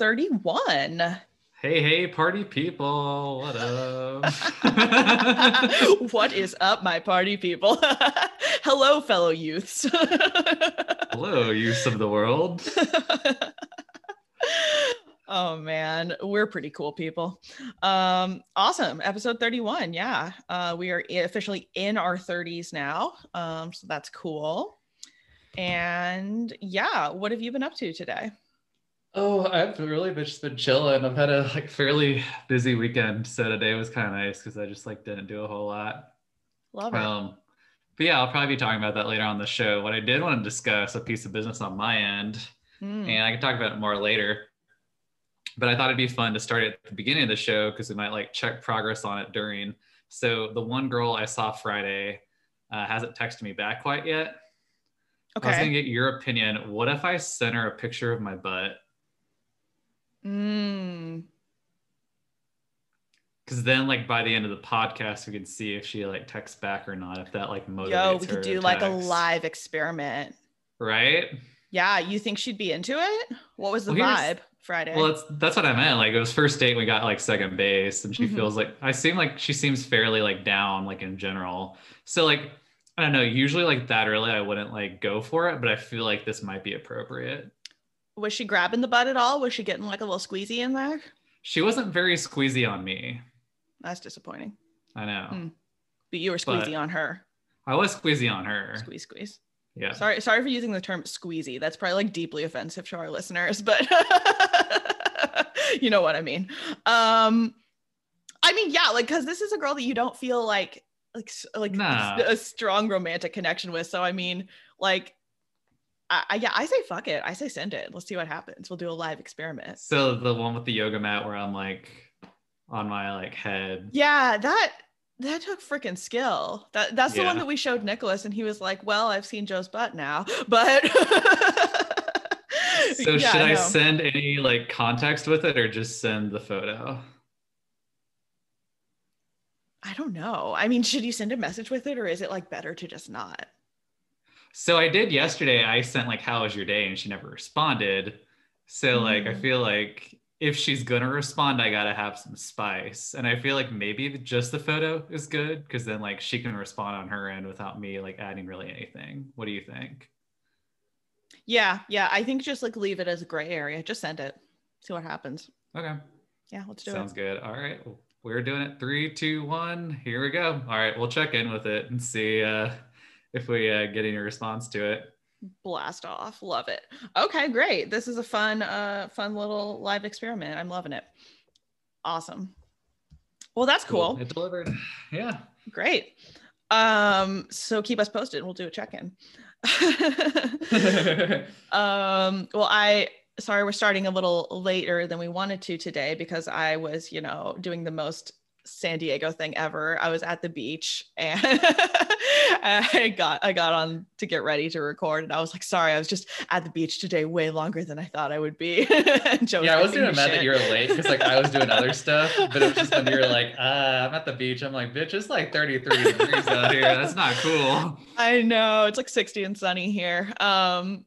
episode 31. Hey, hey, party people. What up? what is up, my party people? Hello, fellow youths. Hello, youths of the world. oh man, we're pretty cool people. Um, awesome. Episode 31. Yeah. Uh, we are officially in our 30s now. Um, so that's cool. And yeah, what have you been up to today? Oh, I've really just been chilling. I've had a like fairly busy weekend, so today was kind of nice because I just like didn't do a whole lot. Love it. Um, but yeah, I'll probably be talking about that later on the show. What I did want to discuss a piece of business on my end, Mm. and I can talk about it more later. But I thought it'd be fun to start at the beginning of the show because we might like check progress on it during. So the one girl I saw Friday uh, hasn't texted me back quite yet. Okay. I was gonna get your opinion. What if I sent her a picture of my butt? Mm. Because then, like by the end of the podcast, we can see if she like texts back or not. If that like motivates Yo, we could do like a live experiment. right? Yeah, you think she'd be into it? What was the Well, vibe Friday? Well, that's that's what I meant. Like it was first date, we got like second base, and she Mhm. feels like I seem like she seems fairly like down, like in general. So like I don't know. Usually like that early, I wouldn't like go for it, but I feel like this might be appropriate. Was she grabbing the butt at all? Was she getting like a little squeezy in there? She wasn't very squeezy on me. That's disappointing. I know. Hmm. But you were But- squeezy on her. I was squeezy on her. Squeeze, squeeze. Yeah. Sorry, sorry for using the term squeezy. That's probably like deeply offensive to our listeners, but you know what I mean. Um, I mean, yeah, like because this is a girl that you don't feel like like like Nah. a strong romantic connection with. So I mean, like, I, I yeah, I say fuck it. I say send it. Let's see what happens. We'll do a live experiment. So the one with the yoga mat where I'm like on my like head. Yeah, that that took freaking skill. That that's the one that we showed Nicholas, and he was like, "Well, I've seen Joe's butt now, but." So Yeah, should I no. send any like context with it or just send the photo? I don't know. I mean, should you send a message with it, or is it like better to just not? So I did yesterday. I sent like, "How was your day?" and she never responded. So like, I Mm. feel like if she's gonna respond, I gotta have some spice. And I feel like maybe just the photo is good because then like she can respond on her end without me like adding really anything. What do you think? Yeah, yeah. I think just like leave it as a gray area. Just send it. See what happens. Okay, Yeah, let's do sounds it. Sounds good. All right, we're doing it. Three, two, one. Here we go. All right, we'll check in with it and see uh, if we uh, get any response to it. Blast off. Love it. Okay, great. This is a fun, uh, fun little live experiment. I'm loving it. Awesome. Well, that's cool. It delivered. Yeah. Great. Um, so keep us posted. and We'll do a check-in. um, well, I sorry we're starting a little later than we wanted to today because I was, you know, doing the most San Diego thing ever. I was at the beach and I got I got on to get ready to record and I was like, sorry, I was just at the beach today way longer than I thought I would be. Joe yeah, I was giving doing mad that you were late because like I was doing other stuff, but it was just when you were like, uh, I'm at the beach. I'm like, bitch, it's like 33 degrees out here. That's not cool. I know it's like 60 and sunny here. Um,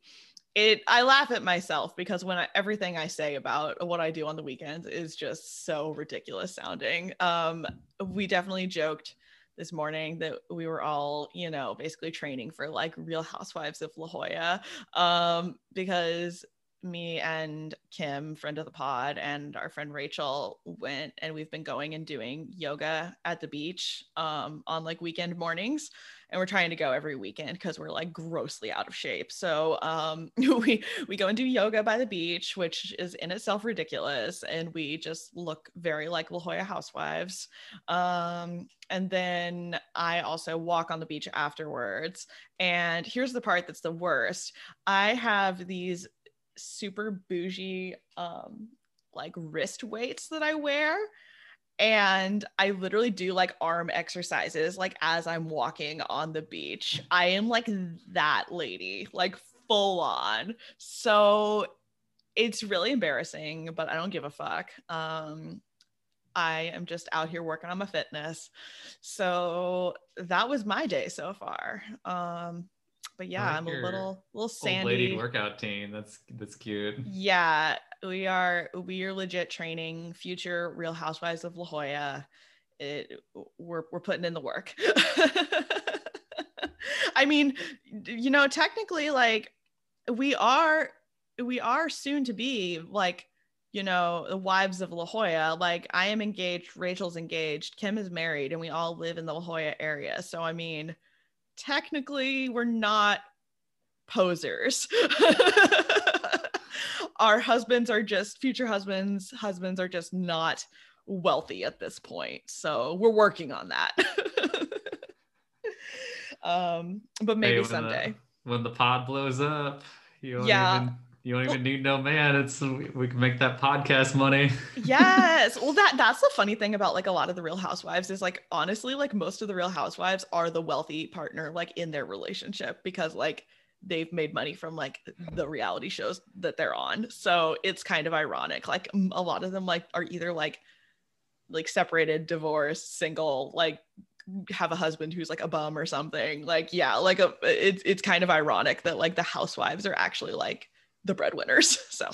it I laugh at myself because when I, everything I say about what I do on the weekends is just so ridiculous sounding. Um, we definitely joked this morning that we were all, you know, basically training for like Real Housewives of La Jolla, um, because me and Kim, friend of the pod, and our friend Rachel went and we've been going and doing yoga at the beach um, on like weekend mornings and we're trying to go every weekend because we're like grossly out of shape. So um, we we go and do yoga by the beach, which is in itself ridiculous, and we just look very like La Jolla Housewives. Um, and then I also walk on the beach afterwards. And here's the part that's the worst: I have these super bougie um, like wrist weights that I wear and I literally do like arm exercises like as I'm walking on the beach. I am like that lady, like full on. So it's really embarrassing, but I don't give a fuck. Um I am just out here working on my fitness. So that was my day so far. Um but yeah, like I'm a little little Old lady sandy. workout team. That's that's cute. Yeah, we are we are legit training future Real Housewives of La Jolla. It we're we're putting in the work. I mean, you know, technically, like we are we are soon to be like you know the wives of La Jolla. Like I am engaged, Rachel's engaged, Kim is married, and we all live in the La Jolla area. So I mean, technically, we're not posers. Our husbands are just future husbands. Husbands are just not wealthy at this point. So we're working on that. um, but maybe hey, someday. The, when the pod blows up, you don't yeah. even you don't even need no man. It's we, can make that podcast money. yes. Well, that that's the funny thing about like a lot of the Real Housewives is like honestly, like most of the Real Housewives are the wealthy partner like in their relationship because like they've made money from like the reality shows that they're on. So it's kind of ironic. Like a lot of them like are either like like separated, divorced, single, like have a husband who's like a bum or something. Like yeah, like a it's it's kind of ironic that like the housewives are actually like the breadwinners. So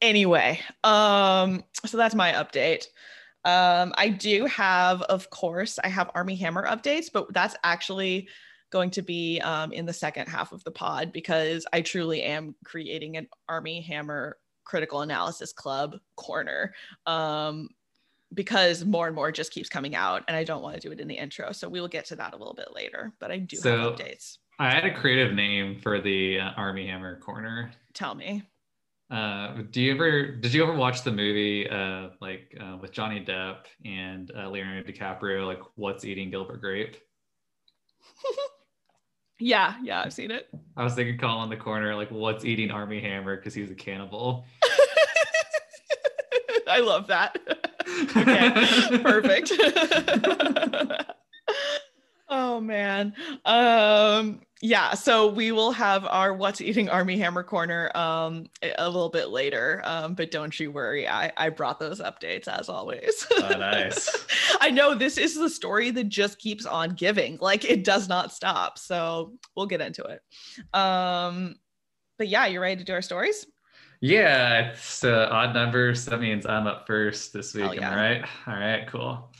anyway, um so that's my update. Um I do have of course I have Armie Hammer updates, but that's actually going to be um, in the second half of the pod because I truly am creating an Armie Hammer critical analysis club corner um, because more and more just keeps coming out and I don't want to do it in the intro. So we will get to that a little bit later, but I do so have updates. I had a creative name for the uh, Armie Hammer corner. Tell me. Uh, do you ever did you ever watch the movie uh, like uh, with Johnny Depp and uh, Leonardo DiCaprio like What's Eating Gilbert Grape? Yeah, yeah, I've seen it. I was thinking call in the corner, like, what's eating Armie Hammer because he's a cannibal. I love that. okay, perfect. oh man. Um yeah, so we will have our what's eating Armie Hammer corner um a little bit later. Um, but don't you worry, I, I brought those updates as always. oh, nice. I know this is the story that just keeps on giving, like it does not stop. So we'll get into it. Um, but yeah, you ready to do our stories? Yeah, it's uh, odd numbers. That means I'm up first this week. Yeah. Am I right? All right, cool.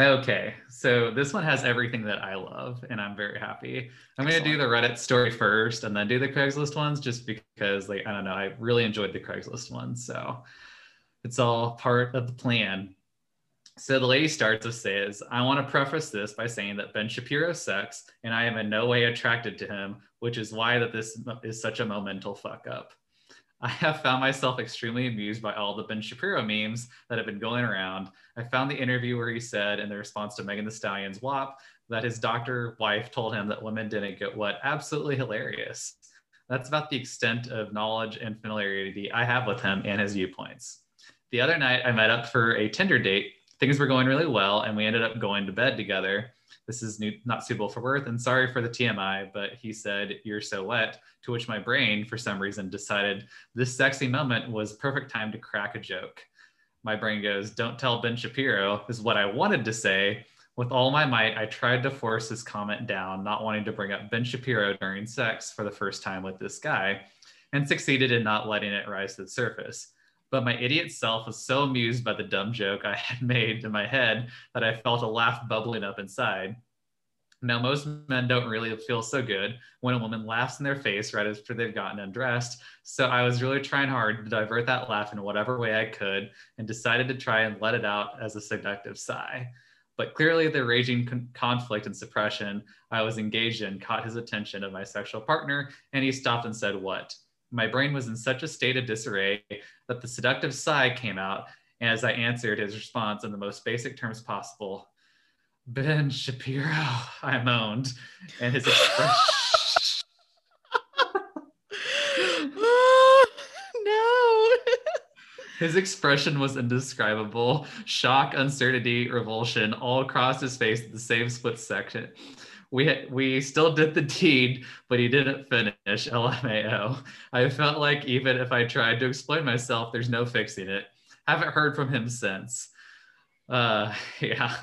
Okay, so this one has everything that I love, and I'm very happy. I'm going to do the Reddit story first, and then do the Craigslist ones, just because, like, I don't know, I really enjoyed the Craigslist one, so it's all part of the plan. So the lady starts to says, I want to preface this by saying that Ben Shapiro sucks, and I am in no way attracted to him, which is why that this is such a momental fuck up. I have found myself extremely amused by all the Ben Shapiro memes that have been going around. I found the interview where he said, in the response to Megan Thee Stallion's WAP, that his doctor wife told him that women didn't get what. Absolutely hilarious. That's about the extent of knowledge and familiarity I have with him and his viewpoints. The other night, I met up for a Tinder date. Things were going really well, and we ended up going to bed together this is new, not suitable for birth. And sorry for the TMI, but he said, You're so wet. To which my brain, for some reason, decided this sexy moment was perfect time to crack a joke. My brain goes, Don't tell Ben Shapiro, is what I wanted to say. With all my might, I tried to force his comment down, not wanting to bring up Ben Shapiro during sex for the first time with this guy, and succeeded in not letting it rise to the surface but my idiot self was so amused by the dumb joke I had made in my head that I felt a laugh bubbling up inside. Now, most men don't really feel so good when a woman laughs in their face right after they've gotten undressed. So I was really trying hard to divert that laugh in whatever way I could and decided to try and let it out as a seductive sigh. But clearly, the raging con- conflict and suppression I was engaged in caught his attention of my sexual partner, and he stopped and said, What? My brain was in such a state of disarray that the seductive sigh came out as I answered his response in the most basic terms possible. Ben Shapiro, I moaned, and his expression. no. His expression was indescribable. Shock, uncertainty, revulsion all across his face at the same split second we we still did the deed, but he didn't finish. LMAO. I felt like even if I tried to explain myself, there's no fixing it. Haven't heard from him since. Uh, yeah.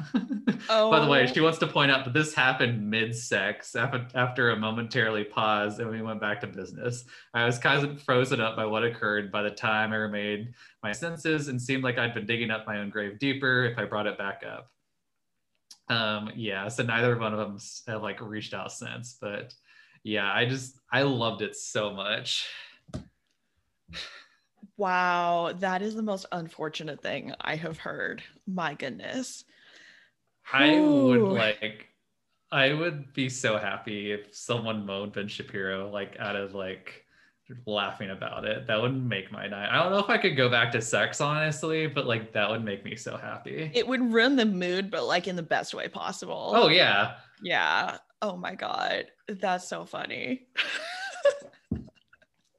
Oh. By the way, she wants to point out that this happened mid-sex after after a momentarily pause, and we went back to business. I was kind of frozen up by what occurred by the time I remade my senses, and seemed like I'd been digging up my own grave deeper if I brought it back up. Um, yeah. So neither one of them have like reached out since, but yeah, I just I loved it so much. Wow, that is the most unfortunate thing I have heard. My goodness. I would like I would be so happy if someone moaned Ben Shapiro like out of like laughing about it. That would make my night. I don't know if I could go back to sex honestly, but like that would make me so happy. It would ruin the mood, but like in the best way possible. oh yeah. yeah. Oh my God. That's so funny.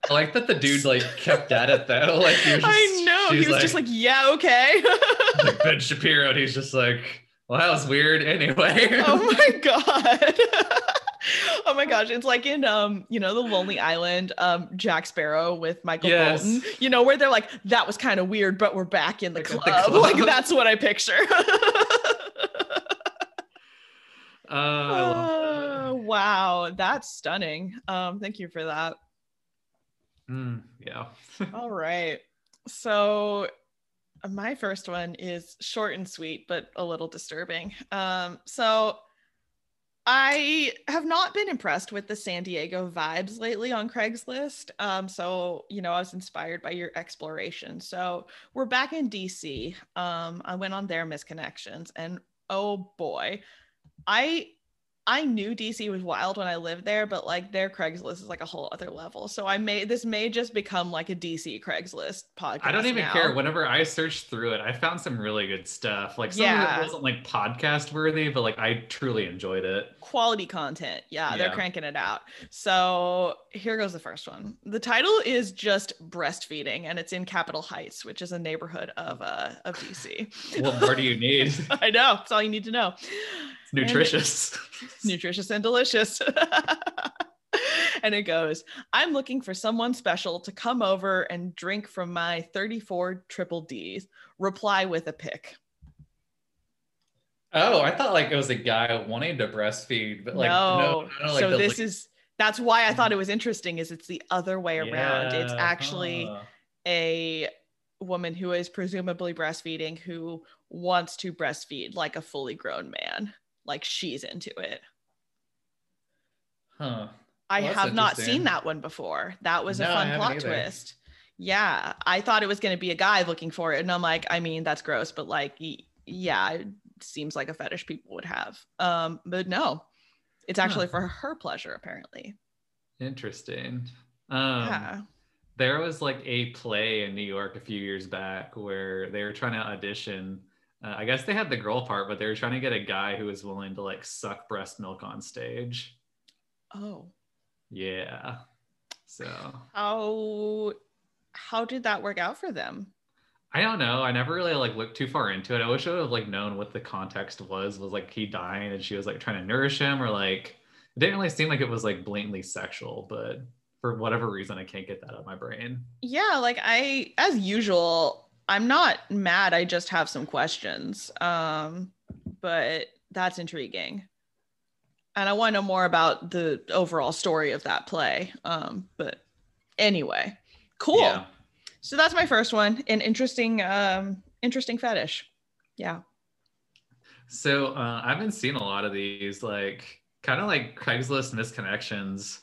I like that the dude like kept at it though. Like he was just, I know. He was just like, yeah, okay. like Ben Shapiro, and he's just like, well, that was weird anyway. oh my God. Oh my gosh, it's like in um, you know, the Lonely Island, um, Jack Sparrow with Michael Yes. Bolton. You know, where they're like, that was kind of weird, but we're back in the, club. the club. Like that's what I picture. Uh, Oh, wow, that's stunning. Um, thank you for that. that. Mm, yeah. All right. So uh, my first one is short and sweet, but a little disturbing. Um, so I have not been impressed with the San Diego vibes lately on Craigslist. Um, so, you know, I was inspired by your exploration. So we're back in DC. Um, I went on their misconnections and oh boy, I I knew DC was wild when I lived there, but like their Craigslist is like a whole other level. So I may this may just become like a DC Craigslist podcast. I don't even now. care. Whenever I searched through it, I found some really good stuff. Like some of Yeah. it wasn't like podcast worthy, but like I truly enjoyed it. quality content. Yeah, they're Yeah. cranking it out. So here goes the first one. The title is just breastfeeding, and it's in Capitol Heights, which is a neighborhood of uh of DC. What more do you need? I know. That's all you need to know. Nutritious. nutritious and delicious. and it goes, I'm looking for someone special to come over and drink from my 34 triple D's. Reply with a pic. oh, I thought like it was a guy wanting to breastfeed, but like no, no, like so this is that's why I thought mm. it was interesting. Is it's the other way around? It's actually huh. a woman who is presumably breastfeeding who wants to breastfeed like a fully grown man. Like she's into it. huh. I Well, that's have not seen that one before. That was a No, I fun plot either. twist. Yeah, I thought it was going to be a guy looking for it, and I'm like, I mean, that's gross, but like, yeah, it seems like a fetish people would have. Um, but no, it's actually Huh. for her pleasure, apparently. Interesting. Um, yeah. There was like a play in New York a few years back where they were trying to audition. Uh, I guess they had the girl part, but they were trying to get a guy who was willing to like suck breast milk on stage. Oh, Yeah. So how how did that work out for them? I don't know. I never really like looked too far into it. I wish I would have like known what the context was. Was like he dying and she was like trying to nourish him, or like it didn't really seem like it was like blatantly sexual, but for whatever reason, I can't get that out of my brain. Yeah, like I, as usual, I'm not mad. I just have some questions. Um, but that's intriguing. And I want to know more about the overall story of that play. Um, but anyway, cool. Yeah. So that's my first one. An interesting, um, interesting fetish. Yeah. So uh, I've been seeing a lot of these, like kind of like Craigslist misconnections,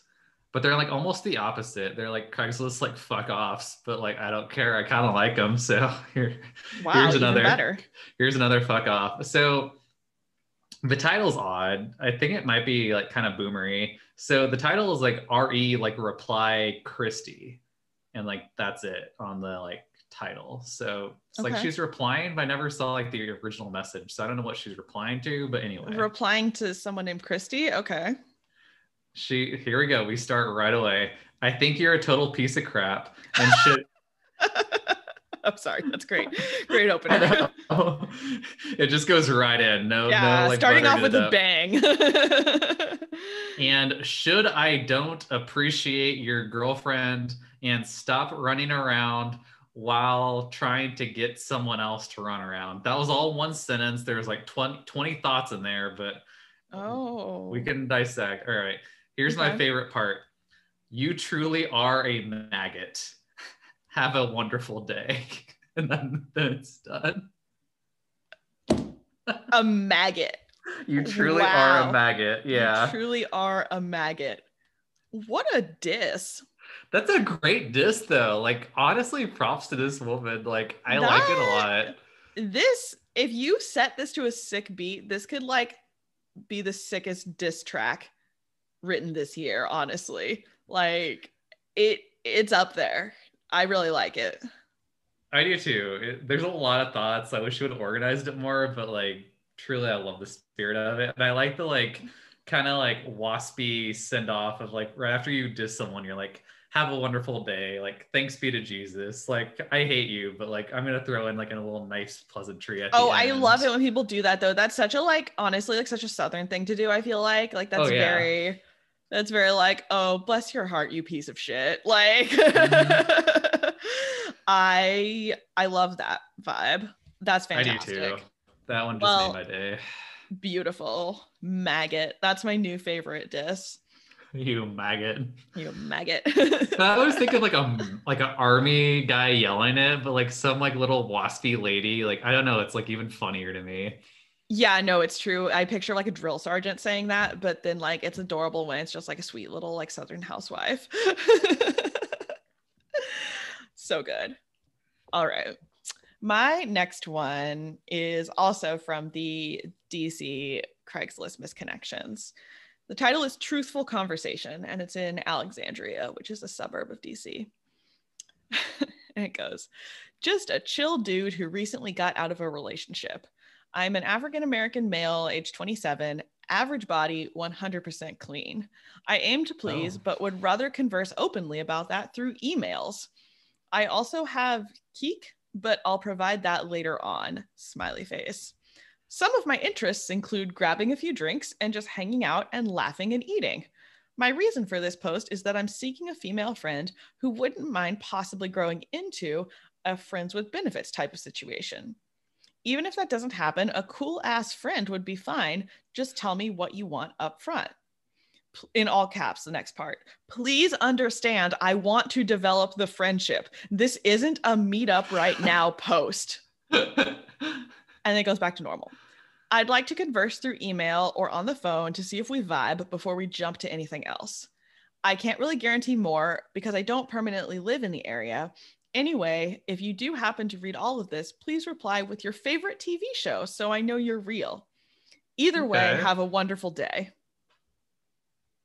but they're like almost the opposite. They're like Craigslist like fuck offs, but like I don't care. I kind of like them. So here, Wow. Here's another. better. here's another fuck off. So the title's odd. I think it might be like kind of boomery. So the title is like RE like reply Christie. And like that's it on the like title. So it's like she's replying, but I never saw like the original message. So I don't know what she's replying to, but anyway. Replying to someone named Christy. Okay. She here we go. We start right away. I think you're a total piece of crap and shit. I'm sorry. That's great. Great opener. it just goes right in. No, yeah. no, like starting off with a up. bang. And should I don't appreciate your girlfriend and stop running around while trying to get someone else to run around. That was all one sentence. There was like 20, 20 thoughts in there, but Oh. we can dissect. All right. Here's my favorite part. You truly are a maggot. Have a wonderful day. And then, then it's done. a maggot. You truly are a maggot. Yeah. You truly are a maggot. What a diss. That's a great diss though. Like honestly, props to this woman. Like I like it a lot. This, if you set this to a sick beat, this could like be the sickest diss track written this year, honestly. Like it it's up there. I really like it. I do too. It, there's a lot of thoughts. I wish you would have organized it more, but like truly I love the spirit of it. And I like the like kind of like waspy send off of like right after you diss someone, you're like, have a wonderful day. Like, thanks be to Jesus. Like, I hate you, but like I'm gonna throw in like a little nice pleasantry at the Oh, I love it when people do that though. That's such a like honestly like such a southern thing to do, I feel like. Like that's Oh, yeah. very that's very like, oh, bless your heart, you piece of shit. Like Mhm. I I love that vibe. That's fantastic. I do too. That one just Well- made my day. Beautiful. Maggot. That's my new favorite diss. You maggot. You maggot. I always think of like a like an army guy yelling it, but like some like little waspy lady. Like I don't know. It's like even funnier to me. Yeah, no, it's true. I picture like a drill sergeant saying that, but then like it's adorable when it's just like a sweet little like southern housewife. so good. All right. My next one is also from the DC Craigslist Misconnections. The title is Truthful Conversation, and it's in Alexandria, which is a suburb of DC. and it goes Just a chill dude who recently got out of a relationship. I'm an African American male, age 27, average body, 100% clean. I aim to please, Oh. but would rather converse openly about that through emails. I also have keek, but I'll provide that later on. Smiley face. Some of my interests include grabbing a few drinks and just hanging out and laughing and eating. My reason for this post is that I'm seeking a female friend who wouldn't mind possibly growing into a friends with benefits type of situation. Even if that doesn't happen, a cool ass friend would be fine. Just tell me what you want up front. In all caps, the next part. Please understand, I want to develop the friendship. This isn't a meetup right now post. And it goes back to normal. I'd like to converse through email or on the phone to see if we vibe before we jump to anything else. I can't really guarantee more because I don't permanently live in the area. Anyway, if you do happen to read all of this, please reply with your favorite TV show so I know you're real. Either way, Okay. have a wonderful day.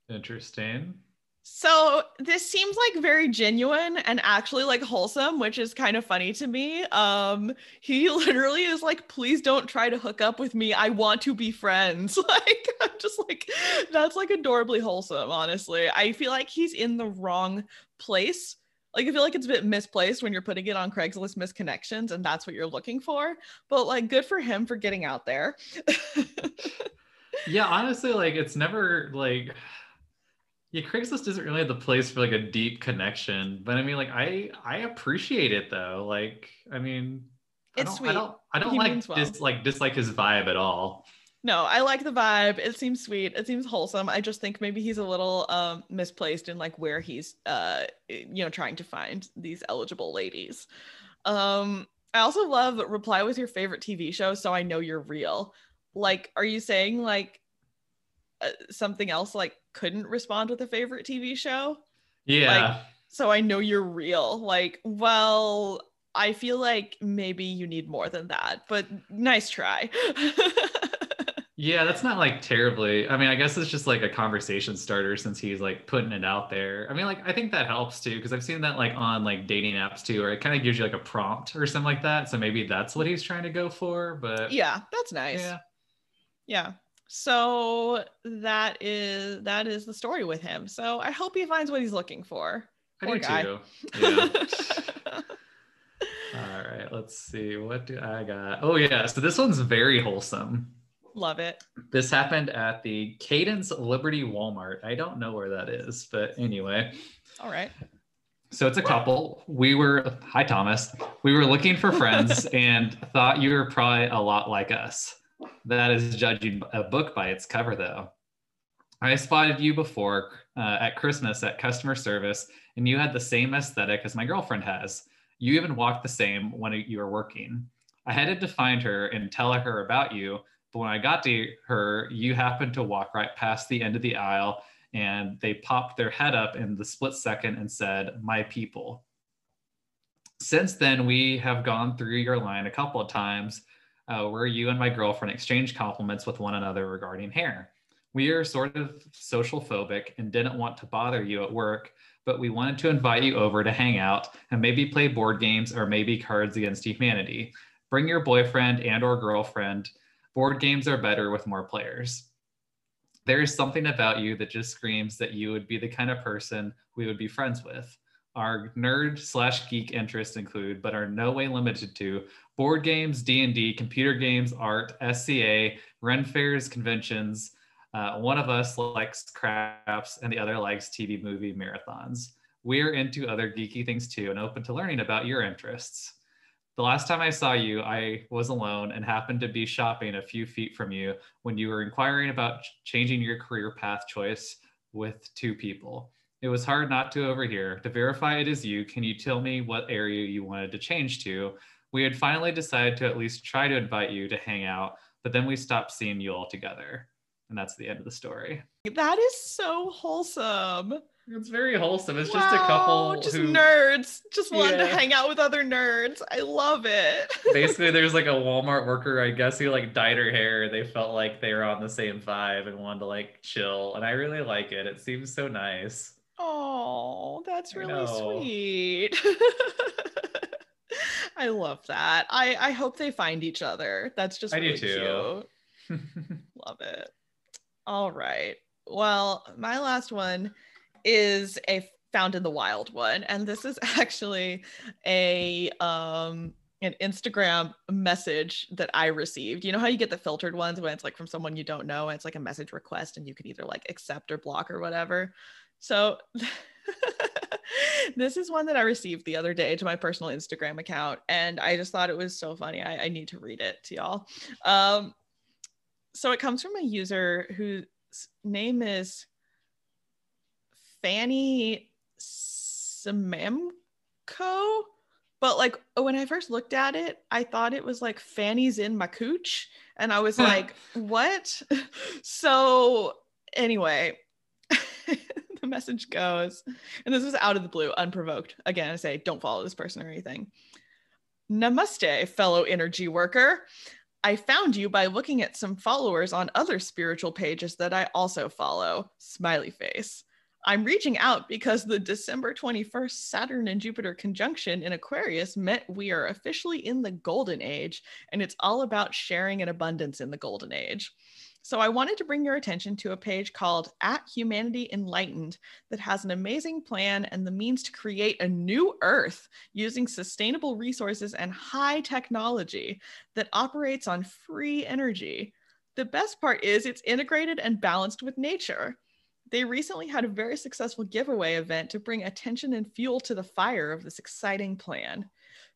Interesting. So this seems like very genuine and actually like wholesome, which is kind of funny to me. Um, he literally is like, please don't try to hook up with me. I want to be friends. Like, I'm just like, that's like adorably wholesome, honestly. I feel like he's in the wrong place. Like, I feel like it's a bit misplaced when you're putting it on Craigslist misconnections and that's what you're looking for. But like, good for him for getting out there. Yeah, honestly, like it's never like yeah, Craigslist isn't really the place for like a deep connection. But I mean, like I I appreciate it though. Like I mean, I It's don't, sweet. I don't I don't He like well. dis like dislike his vibe at all. No, I like the vibe. It seems sweet. It seems wholesome. I just think maybe he's a little um misplaced in like where he's uh you know trying to find these eligible ladies. Um I also love reply with your favorite TV show so I know you're real. Like are you saying like uh, something else like couldn't respond with a favorite TV show? Yeah. Like, So I know you're real. Like, well, I feel like maybe you need more than that, but nice try. yeah, that's not like terribly. I mean, I guess it's just like a conversation starter since he's like putting it out there. I mean, like I think that helps too because I've seen that like on like dating apps too, or it kind of gives you like a prompt or something like that. So maybe that's what he's trying to go for. But yeah, that's nice. yeah, Yeah. So that is that is the story with him. So I hope he finds what he's looking for. I Poor do guy. too. Yeah. All right, let's see. What do I got? Oh, yeah. So this one's very wholesome. Love it. This happened at the Cadence Liberty Walmart. I don't know where that is, but anyway. All right. So it's a couple. We were, hi, Thomas. We were looking for friends and thought you were probably a lot like us. That is judging a book by its cover, though. I spotted you before uh, at Christmas at customer service, and you had the same aesthetic as my girlfriend has. You even walked the same when you were working. I headed to find her and tell her about you, but when I got to her, you happened to walk right past the end of the aisle and they popped their head up in the split second and said, My people. Since then, we have gone through your line a couple of times uh, where you and my girlfriend exchanged compliments with one another regarding hair. We are sort of social phobic and didn't want to bother you at work, but we wanted to invite you over to hang out and maybe play board games or maybe Cards Against Humanity. Bring your boyfriend and or girlfriend. Board games are better with more players there's something about you that just screams that you would be the kind of person we would be friends with. Our nerd slash geek interests include, but are no way limited to, board games, D&D, computer games, art, SCA, Ren fairs, conventions. Uh, one of us likes crafts and the other likes TV movie marathons. We're into other geeky things too and open to learning about your interests. The last time I saw you, I was alone and happened to be shopping a few feet from you when you were inquiring about changing your career path choice with two people. It was hard not to overhear. To verify it is you, can you tell me what area you wanted to change to? We had finally decided to at least try to invite you to hang out, but then we stopped seeing you altogether. And that's the end of the story. That is so wholesome. It's very wholesome. It's wow, just a couple just who, nerds just wanted yeah. to hang out with other nerds. I love it. Basically, there's like a Walmart worker, I guess, who like dyed her hair. They felt like they were on the same vibe and wanted to like chill. And I really like it. It seems so nice. Oh, that's really sweet. I love that. I I hope they find each other. That's just really I do too. cute. love it. All right. Well, my last one is a found in the wild one and this is actually a um an Instagram message that I received. You know how you get the filtered ones when it's like from someone you don't know and it's like a message request and you can either like accept or block or whatever. So this is one that I received the other day to my personal Instagram account and I just thought it was so funny. I, I need to read it to y'all. Um, so it comes from a user whose name is Fanny Samamco. But like when I first looked at it, I thought it was like Fanny's in my cooch. And I was like, what? so anyway, the message goes, and this was out of the blue, unprovoked. Again, I say, don't follow this person or anything. Namaste, fellow energy worker. I found you by looking at some followers on other spiritual pages that I also follow. Smiley face. I'm reaching out because the December 21st Saturn and Jupiter conjunction in Aquarius meant we are officially in the golden age, and it's all about sharing and abundance in the golden age. So I wanted to bring your attention to a page called At Humanity Enlightened that has an amazing plan and the means to create a new Earth using sustainable resources and high technology that operates on free energy. The best part is it's integrated and balanced with nature. They recently had a very successful giveaway event to bring attention and fuel to the fire of this exciting plan.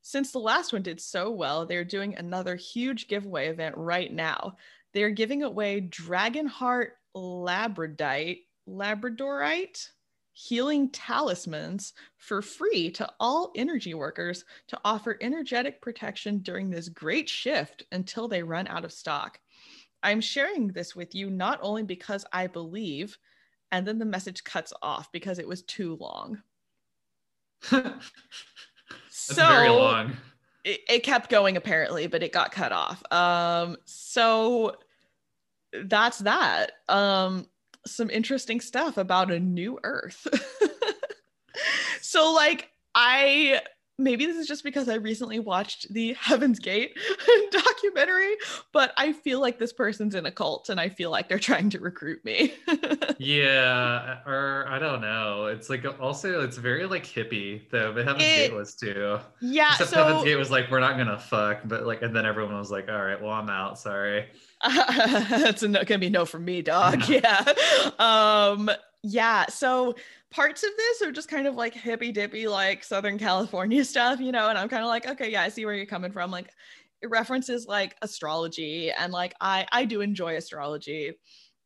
Since the last one did so well, they're doing another huge giveaway event right now. They're giving away Dragonheart Labradorite, Labradorite healing talismans for free to all energy workers to offer energetic protection during this great shift until they run out of stock. I'm sharing this with you not only because I believe and then the message cuts off because it was too long. so very long. It, it, kept going apparently, but it got cut off. Um, so that's that. Um, some interesting stuff about a new Earth. so, like, I maybe this is just because I recently watched the Heaven's Gate documentary, but I feel like this person's in a cult and I feel like they're trying to recruit me. yeah, or I don't know. It's like also it's very like hippie though. But Heaven's It- Gate was too. Yeah, Except so Heaven's Gate was like, we're not gonna fuck, but like, and then everyone was like, all right, well, I'm out. Sorry. That's a no, gonna be no from me, dog. Yeah. Um, yeah. So parts of this are just kind of like hippy dippy, like Southern California stuff, you know, and I'm kind of like, okay, yeah, I see where you're coming from. Like it references like astrology and like I I do enjoy astrology.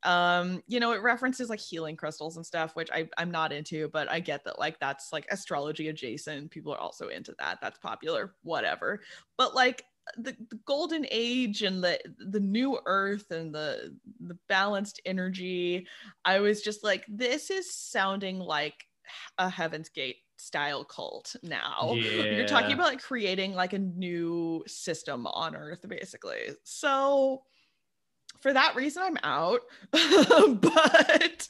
Um, you know, it references like healing crystals and stuff, which I, I'm not into, but I get that like that's like astrology adjacent. People are also into that. That's popular, whatever. But like the, the golden age and the the new earth and the the balanced energy i was just like this is sounding like a heaven's gate style cult now. You're talking about like creating like a new system on earth basically. So for that reason i'm out. But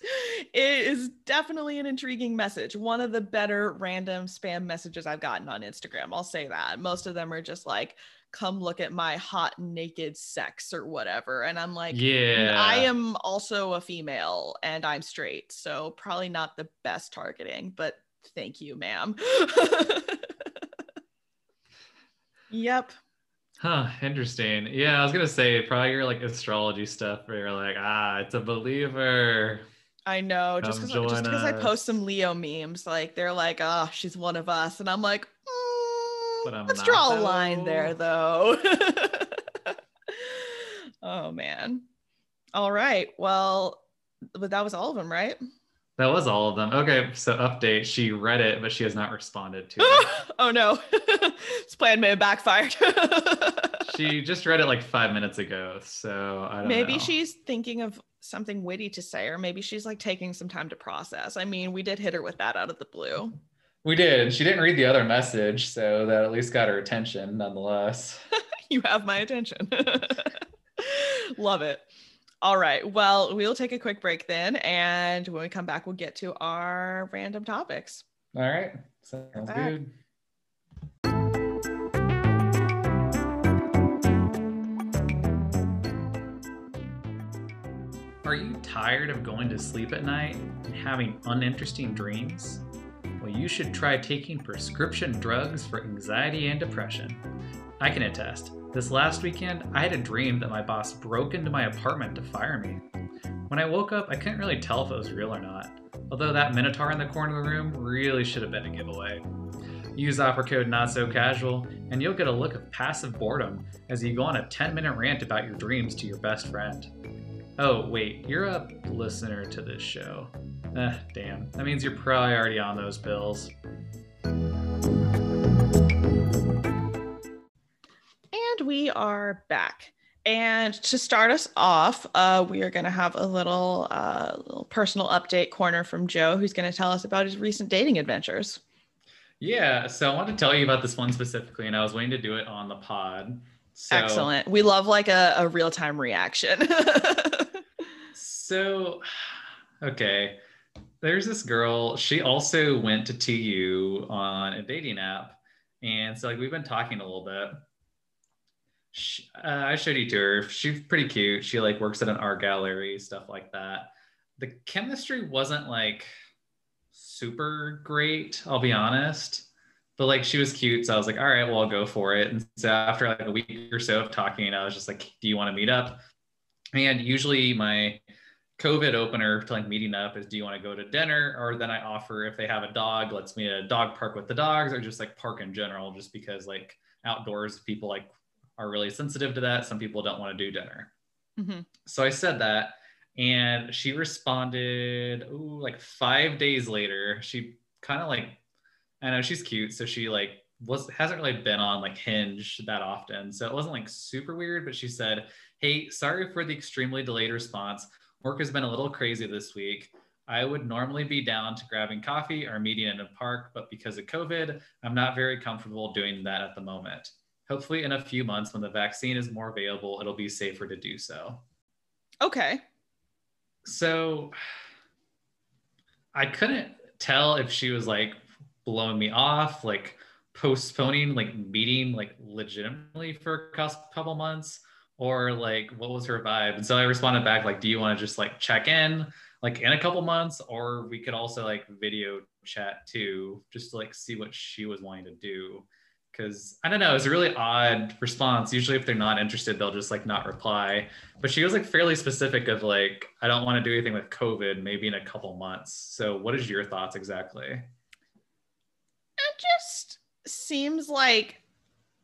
it is definitely an intriguing message. One of the better random spam messages i've gotten on instagram i'll say that. Most of them are just like come look at my hot naked sex or whatever and i'm like yeah. I am also a female and I'm straight, so probably not the best targeting, but thank you, ma'am. yep. Huh, interesting. Yeah, I was gonna say probably your like astrology stuff where you're like, ah, it's a believer. I know. Just because just join because I post some Leo memes, like they're like, oh, she's one of us. And I'm like, mm, But I'm let's not, draw a line there though." though. oh man. All right. Well, but that was all of them, right? That was all of them. Okay, so update. She read it, but she has not responded to it. oh no. this plan may have backfired. she just read it like five minutes ago. So I don't maybe know. she's thinking of something witty to say, or maybe she's like taking some time to process. I mean, we did hit her with that out of the blue. We did. She didn't read the other message, so that at least got her attention nonetheless. you have my attention. Love it. All right. Well, we'll take a quick break then. And when we come back, we'll get to our random topics. All right. Sounds back. good. Are you tired of going to sleep at night and having uninteresting dreams? Well, you should try taking prescription drugs for anxiety and depression. I can attest. This last weekend, I had a dream that my boss broke into my apartment to fire me. When I woke up, I couldn't really tell if it was real or not, although that Minotaur in the corner of the room really should have been a giveaway. Use offer code not so casual, and you'll get a look of passive boredom as you go on a 10 minute rant about your dreams to your best friend. Oh, wait, you're a listener to this show. Eh, damn. That means you're probably already on those pills. And we are back. And to start us off, uh, we are going to have a little, uh, little personal update corner from Joe, who's going to tell us about his recent dating adventures. Yeah, so I wanted to tell you about this one specifically, and I was waiting to do it on the pod. So, Excellent. We love like a, a real time reaction. So, okay, there's this girl. She also went to TU on a dating app, and so like we've been talking a little bit. She, uh, I showed you to her. She's pretty cute. She like works at an art gallery, stuff like that. The chemistry wasn't like super great, I'll be honest. But like she was cute, so I was like, all right, well, I'll go for it. And so after like a week or so of talking, I was just like, do you want to meet up? And usually my COVID opener to like meeting up is do you want to go to dinner? Or then I offer if they have a dog, let's meet at a dog park with the dogs or just like park in general, just because like outdoors people like are really sensitive to that. Some people don't want to do dinner. Mhm. So I said that and she responded ooh, like five days later. She kind of like, I know she's cute. So she like was hasn't really been on like Hinge that often. So it wasn't like super weird, but she said, Hey, sorry for the extremely delayed response. Work has been a little crazy this week. I would normally be down to grabbing coffee or meeting in a park, but because of COVID, I'm not very comfortable doing that at the moment. Hopefully, in a few months, when the vaccine is more available, it'll be safer to do so. okay. So I couldn't tell if she was like blowing me off, like postponing like meeting like legitimately for a couple months, or like what was her vibe? And so i responded back like do you want to just like check in like in a couple months or we could also like video chat too just to like see what she was wanting to do? Because i don't know it's a really odd response. Usually if they're not interested they'll just like not reply. But she was like fairly specific of like i don't want to do anything with covid maybe in a couple months. So what is your thoughts exactly? It just seems like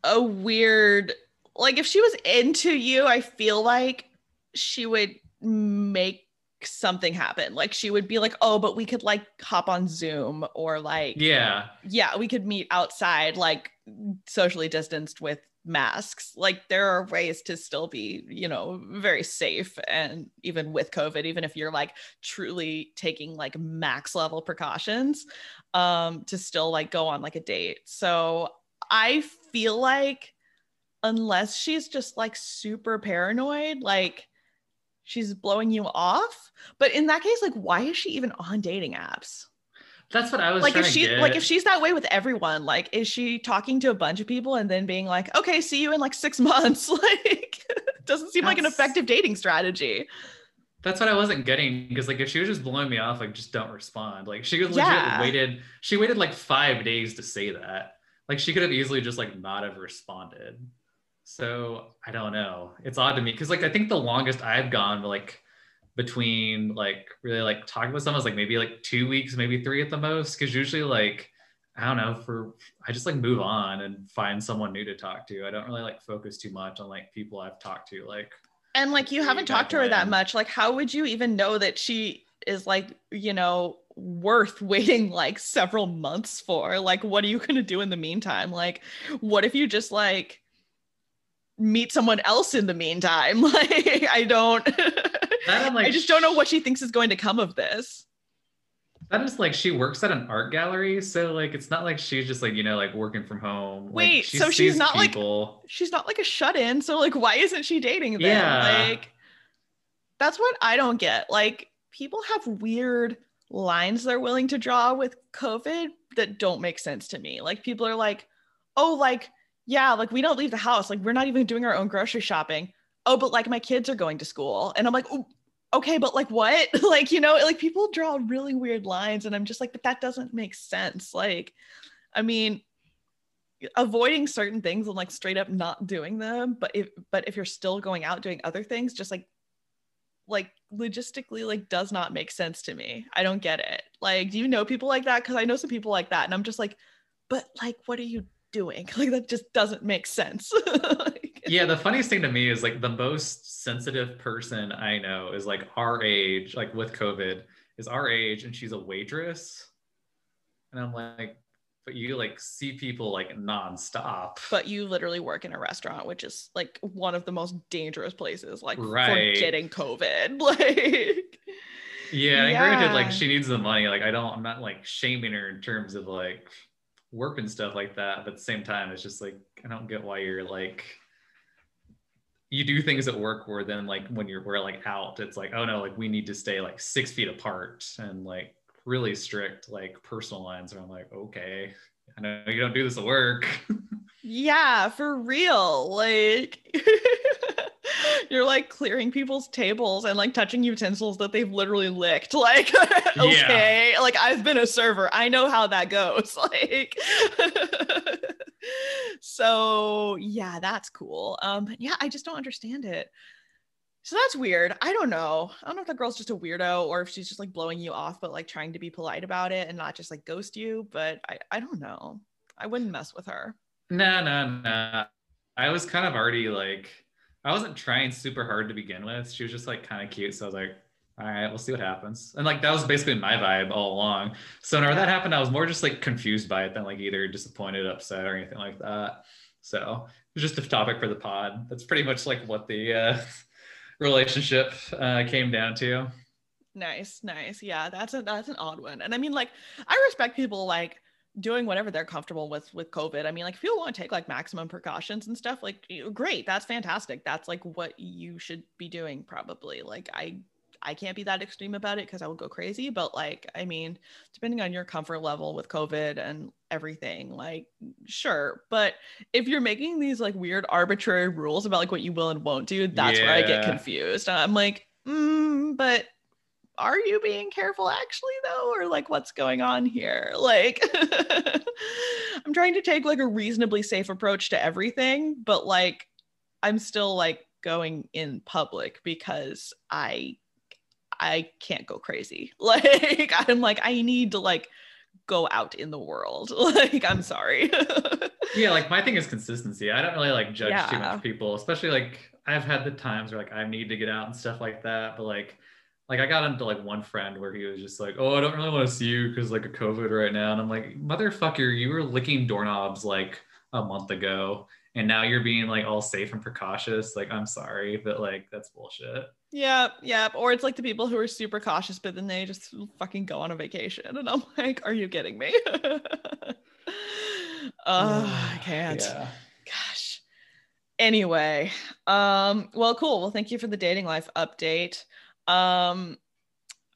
a weird like if she was into you, I feel like she would make something happen. Like she would be like, "Oh, but we could like hop on Zoom or like Yeah. Yeah, we could meet outside like socially distanced with masks. Like there are ways to still be, you know, very safe and even with COVID even if you're like truly taking like max level precautions um to still like go on like a date. So I feel like unless she's just like super paranoid, like she's blowing you off. But in that case, like, why is she even on dating apps? That's what I was like. If she like, if she's that way with everyone, like, is she talking to a bunch of people and then being like, "Okay, see you in like six months"? like, doesn't seem That's... like an effective dating strategy. That's what I wasn't getting because like if she was just blowing me off, like just don't respond. Like she legit yeah. waited. She waited like five days to say that. Like she could have easily just like not have responded. So I don't know. It's odd to me because like I think the longest I've gone like between like really like talking with someone is like maybe like two weeks, maybe three at the most. Cause usually like I don't know, for I just like move on and find someone new to talk to. I don't really like focus too much on like people I've talked to like and like you haven't talked to her that much. Like how would you even know that she is like, you know, worth waiting like several months for? Like what are you going to do in the meantime? Like what if you just like meet someone else in the meantime. Like I don't like, I just don't know what she thinks is going to come of this. That is like she works at an art gallery, so like it's not like she's just like you know like working from home. Wait, like, she so she's not people. like she's not like a shut in. So like why isn't she dating them? Yeah. Like that's what I don't get. Like people have weird lines they're willing to draw with COVID that don't make sense to me. Like people are like, oh, like yeah, like we don't leave the house. Like we're not even doing our own grocery shopping. Oh, but like my kids are going to school. And I'm like, okay, but like what? like, you know, like people draw really weird lines. And I'm just like, but that doesn't make sense. Like, I mean, avoiding certain things and like straight up not doing them. But if but if you're still going out doing other things, just like like logistically like does not make sense to me. I don't get it. Like, do you know people like that? Because I know some people like that. And I'm just like, but like, what are you doing? Like that just doesn't make sense. like, yeah, the funniest thing to me is like the most sensitive person I know is like our age, like with COVID, is our age, and she's a waitress. And I'm like, but you like see people like nonstop. But you literally work in a restaurant, which is like one of the most dangerous places, like right. for getting COVID. Like yeah, yeah. and granted, like she needs the money. Like I don't, I'm not like shaming her in terms of like work and stuff like that. But at the same time, it's just like I don't get why you're like you do things at work where then like when you're we're like out, it's like, oh no, like we need to stay like six feet apart and like really strict like personal lines. And I'm like, okay, I know you don't do this at work. yeah, for real. Like you're like clearing people's tables and like touching utensils that they've literally licked. Like, okay, yeah. like I've been a server. I know how that goes. Like so yeah, that's cool. Um, but yeah, I just don't understand it. So that's weird. I don't know. I don't know if the girl's just a weirdo or if she's just like blowing you off, but like trying to be polite about it and not just like ghost you. But I, I don't know. I wouldn't mess with her. No, no, no. I was kind of already like I wasn't trying super hard to begin with. She was just like kind of cute. So I was like, all right, we'll see what happens. And like that was basically my vibe all along. So whenever that happened, I was more just like confused by it than like either disappointed, upset, or anything like that. So it was just a topic for the pod. That's pretty much like what the uh, relationship uh, came down to. Nice, nice. Yeah, that's a that's an odd one. And I mean, like, I respect people like doing whatever they're comfortable with with covid i mean like if you want to take like maximum precautions and stuff like great that's fantastic that's like what you should be doing probably like i I can't be that extreme about it because I will go crazy. But like, I mean, depending on your comfort level with COVID and everything, like, sure. But if you're making these like weird arbitrary rules about like what you will and won't do, that's yeah. where I get confused. I'm like, mm, but are you being careful actually though or like what's going on here? Like i'm trying to take like a reasonably safe approach to everything but like i'm still like going in public because i i can't go crazy. Like i'm like i need to like go out in the world. Like i'm sorry. Yeah like my thing is consistency. I don't really like judge yeah. too much people especially like i've had the times where like i need to get out and stuff like that but like like I got into like one friend where he was just like, "Oh, I don't really want to see you because like a COVID right now," and I'm like, "Motherfucker, you were licking doorknobs like a month ago, and now you're being like all safe and precautious. Like, I'm sorry, but like that's bullshit." Yeah, yeah. Or it's like the people who are super cautious, but then they just fucking go on a vacation, and I'm like, "Are you kidding me?" oh, I can't. Yeah. Gosh. Anyway, um, well, cool. Well, thank you for the dating life update. Um,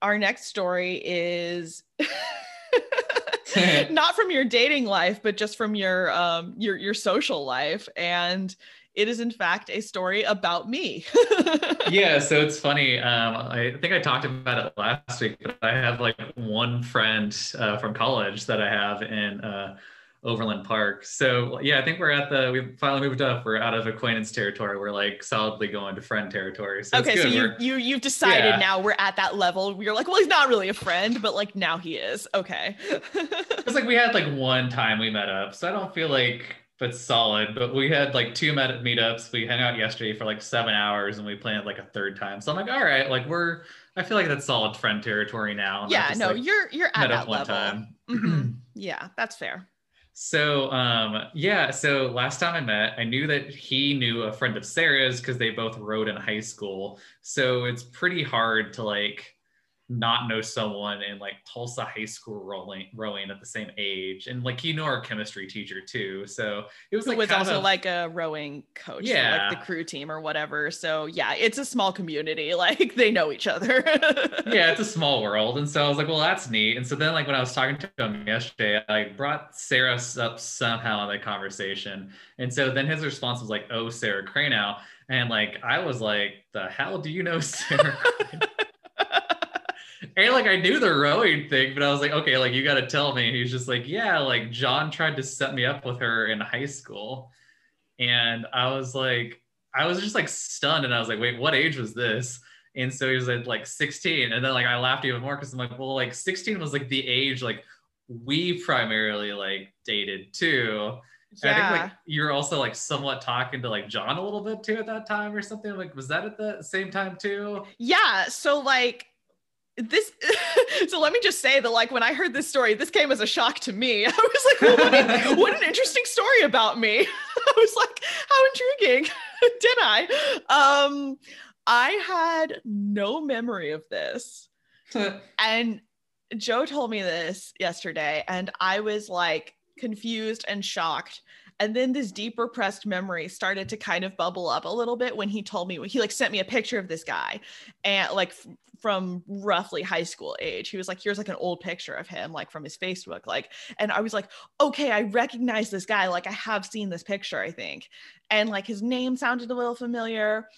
our next story is not from your dating life, but just from your um your your social life, and it is in fact a story about me. yeah, so it's funny. Um, I think I talked about it last week, but I have like one friend uh, from college that I have in. Uh, Overland Park. So yeah, I think we're at the we finally moved up. We're out of acquaintance territory. We're like solidly going to friend territory. So okay, so you we're, you you've decided yeah. now we're at that level. You're like, well, he's not really a friend, but like now he is. Okay. it's like we had like one time we met up, so I don't feel like it's solid. But we had like two met meetups. We hung out yesterday for like seven hours, and we planned like a third time. So I'm like, all right, like we're I feel like that's solid friend territory now. Yeah, no, like you're you're at that level. Mm-hmm. yeah, that's fair. So um, yeah, so last time I met, I knew that he knew a friend of Sarah's because they both rode in high school. So it's pretty hard to like not know someone in like Tulsa high school rowing, rowing at the same age. And like, you know, our chemistry teacher too. So it was like, was also of, like a rowing coach, yeah, like the crew team or whatever. So yeah, it's a small community. Like they know each other. yeah, it's a small world. And so I was like, well, that's neat. And so then like when I was talking to him yesterday, I brought Sarah up somehow in the conversation. And so then his response was like, oh, Sarah Cranow. And like, I was like, the hell do you know Sarah? And like I knew the rowing thing, but I was like, okay, like you got to tell me. And he's just like, yeah, like John tried to set me up with her in high school, and I was like, I was just like stunned, and I was like, wait, what age was this? And so he was at like 16, and then like I laughed even more because I'm like, well, like 16 was like the age like we primarily like dated too. Yeah. I think like you're also like somewhat talking to like John a little bit too at that time or something. Like, was that at the same time too? Yeah. So like this so let me just say that like when i heard this story this came as a shock to me. I was like well, what, an, what, an, interesting story about me. I was like how intriguing. Did i? Um i had no memory of this. And joe told me this yesterday and i was like confused and shocked. And then this deep repressed memory started to kind of bubble up a little bit when he told me he like sent me a picture of this guy. And like from roughly high school age. He was like, here's like an old picture of him, like from his Facebook. Like, and I was like, okay, I recognize this guy. Like, I have seen this picture, I think. And like his name sounded a little familiar.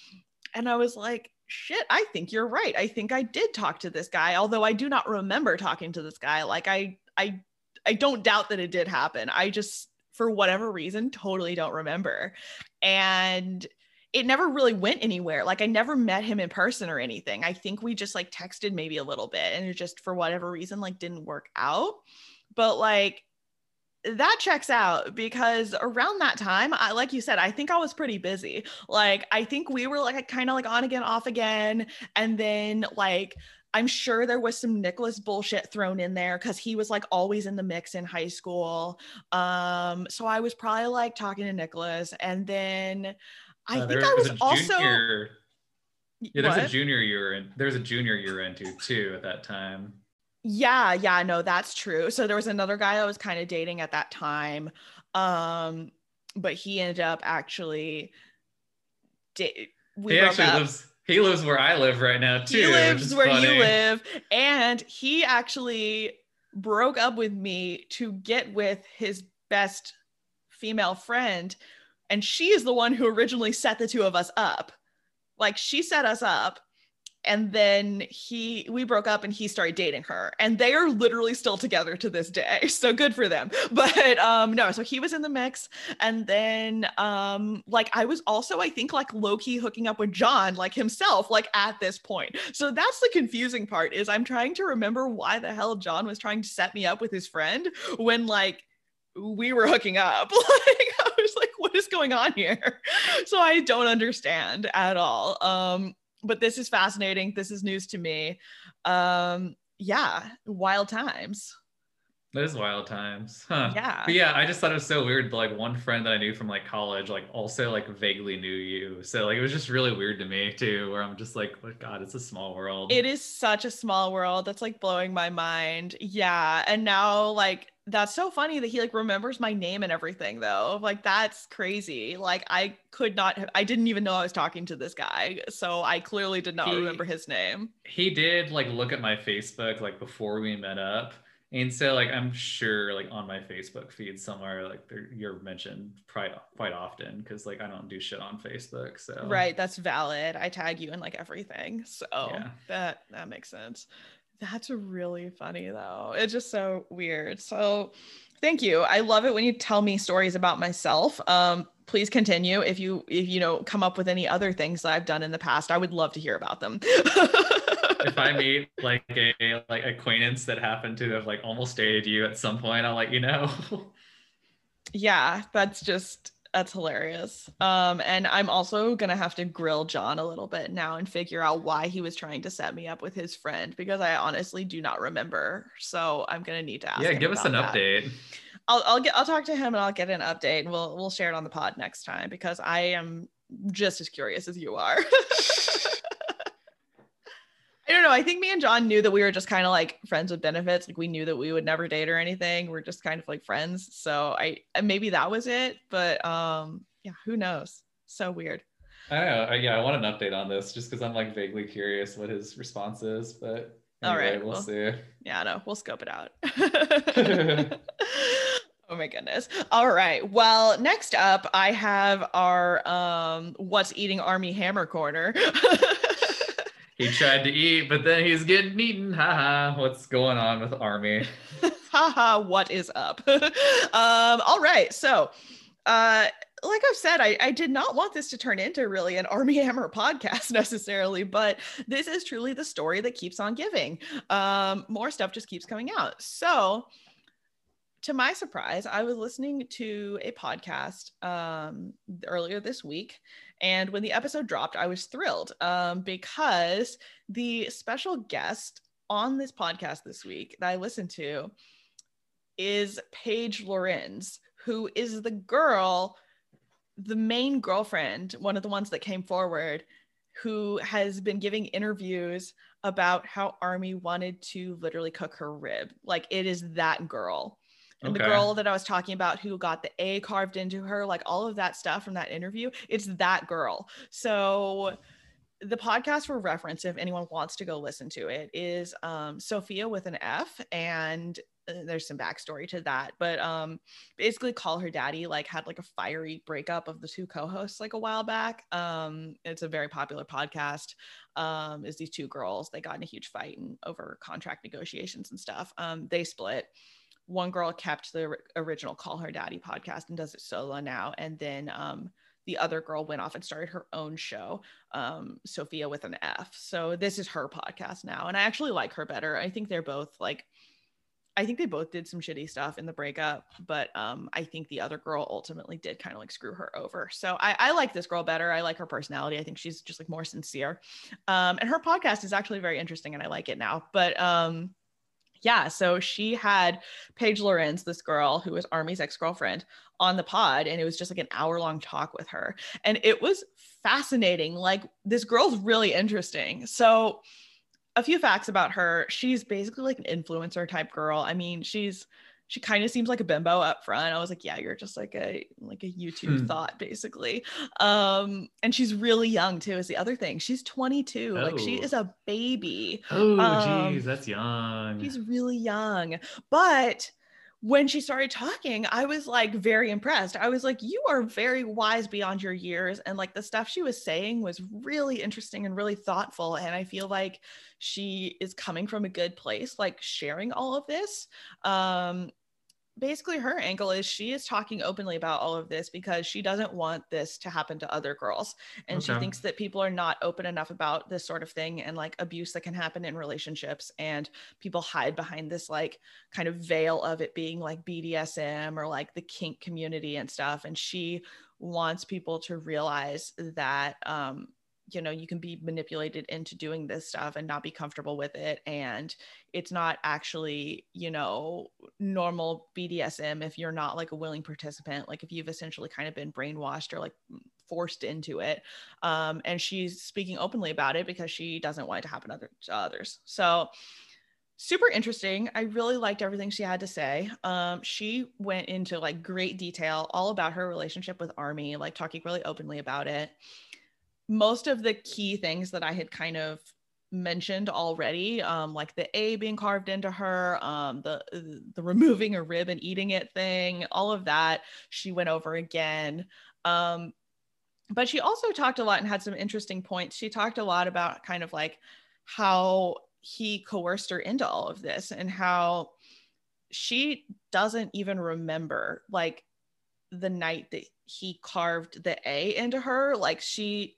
And I was like, shit, I think you're right. I think I did talk to this guy, although I do not remember talking to this guy. Like I I I don't doubt that it did happen. I just for whatever reason totally don't remember. And it never really went anywhere. Like I never met him in person or anything. I think we just like texted maybe a little bit and it just for whatever reason like didn't work out. But like that checks out because around that time, I like you said, I think I was pretty busy. Like I think we were like kind of like on again, off again. And then like I'm sure there was some Nicholas bullshit thrown in there because he was like always in the mix in high school. Um, so I was probably like talking to Nicholas, and then I uh, think I was also. Junior, yeah, there's what? a junior year in. There's a junior year into too at that time. Yeah, yeah, no, that's true. So there was another guy I was kind of dating at that time, um, but he ended up actually. Da- we he actually up. lives. he lives where I live right now too. He lives where funny. you live, and he actually broke up with me to get with his best female friend, and she is the one who originally set the two of us up. Like she set us up, and then he we broke up and he started dating her and they are literally still together to this day so good for them. But um no so he was in the mix and then um like i was also i think like low-key hooking up with john like himself like at this point. So that's the confusing part is i'm trying to remember why the hell john was trying to set me up with his friend when like we were hooking up. Like what is going on here so i don't understand at all um but this is fascinating. This is news to me. Um, yeah, wild times. That is wild times. Huh. Yeah. But yeah, I just thought it was so weird. Like one friend that I knew from like college, like also like vaguely knew you. So like it was just really weird to me too, where I'm just like, oh God, it's a small world. It is such a small world. That's like blowing my mind. Yeah. And now like that's so funny that he like remembers my name and everything though. Like that's crazy. Like I could not have, I didn't even know I was talking to this guy. So I clearly did not He- remember his name. he did like look at my Facebook like before we met up. And so like I'm sure like on my Facebook feed somewhere like you're mentioned quite quite often because like I don't do shit on Facebook. So Right, that's valid. I tag you in like everything. So Yeah. that that makes sense. That's really funny though. It's just so weird. So thank you. I love it when you tell me stories about myself. Um please continue if you if you know come up with any other things that I've done in the past. I would love to hear about them. if I meet like a like acquaintance that happened to have like almost dated you at some point, I'll let you know. yeah, that's just that's hilarious. Um, and I'm also gonna have to grill John a little bit now and figure out why he was trying to set me up with his friend because I honestly do not remember. So I'm gonna need to ask. yeah, give us an that. update. I'll I'll get I'll talk to him and I'll get an update and we'll we'll share it on the pod next time because I am just as curious as you are. I don't know. I think me and John knew that we were just kind of like friends with benefits. Like we knew that we would never date or anything. We're just kind of like friends. So I maybe that was it. But um yeah, who knows? So weird. I don't know. I- Yeah, I want an update on this just because I'm like vaguely curious what his response is, but All anyway, right, we'll well. see. Yeah, no, we'll scope it out. oh my goodness. All right. Well, next up, I have our um what's eating Armie Hammer corner. He tried to eat, but then he's getting eaten. Haha. What's going on with Armie? Haha, what is up? um, all right. So uh like I've said, I, I did not want this to turn into really an Armie Hammer podcast necessarily, but this is truly the story that keeps on giving. Um, more stuff just keeps coming out. So, to my surprise, I was listening to a podcast um, earlier this week. And when the episode dropped, I was thrilled um, because the special guest on this podcast this week that I listened to is Paige Lorenze, who is the girl, the main girlfriend, one of the ones that came forward, who has been giving interviews about how Armie wanted to literally cook her rib. Like it is that girl. And the girl that I was talking about who got the A carved into her, like all of that stuff from that interview, it's that girl. So the podcast for reference, if anyone wants to go listen to it, is um, Sofia with an F, and uh, there's some backstory to that. But um, basically, Call Her Daddy like had like a fiery breakup of the two co-hosts like a while back. Um, it's a very popular podcast. Um, is these two girls they got in a huge fight and over contract negotiations and stuff. Um, they split. One girl kept the original Call Her Daddy podcast and does it solo now, and then um, the other girl went off and started her own show um Sofia with an f. So this is her podcast now and i actually like her better. I think they're both like i think they both did some shitty stuff in the breakup but um i think the other girl ultimately did kind of like screw her over. So i i like this girl better. I like her personality. I think she's just like more sincere. Um and her podcast is actually very interesting and i like it now. But um yeah, so she had Paige Lorenze, this girl who was Armie's ex girlfriend, on the pod, and it was just like an hour long talk with her. And it was fascinating. Like, this girl's really interesting. So, a few facts about her she's basically like an influencer type girl. I mean, she's she kind of seems like a bimbo up front. I was like, yeah, you're just like a like a YouTube Hmm. thought basically. Um, and she's really young too. Is the other thing. She's 22. Like she Oh. is a baby. Oh, Um, geez, that's young. She's really young. But when she started talking, I was like very impressed. I was like, you are very wise beyond your years. And like the stuff she was saying was really interesting and really thoughtful. And I feel like she is coming from a good place, like sharing all of this. Um, basically her angle is she is talking openly about all of this because she doesn't want this to happen to other girls. And she thinks that people are not open enough about this sort of thing and like abuse that can happen in relationships and people hide behind this like kind of veil of it being like BDSM or like the kink community and stuff. And she wants people to realize that um you know you can be manipulated into doing this stuff and not be comfortable with it and it's not actually you know normal bdsm if you're not like a willing participant like if you've essentially kind of been brainwashed or like forced into it um, and she's speaking openly about it because she doesn't want it to happen other, to others. So super interesting. I really liked everything she had to say. Um, she went into like great detail all about her relationship with Armie like talking really openly about it most of the key things that I had kind of mentioned already, um, like the A being carved into her, um, the the removing a rib and eating it thing, all of that she went over again. Um, but she also talked a lot and had some interesting points. She talked a lot about kind of like how he coerced her into all of this and how she doesn't even remember like the night that he carved the A into her. Like she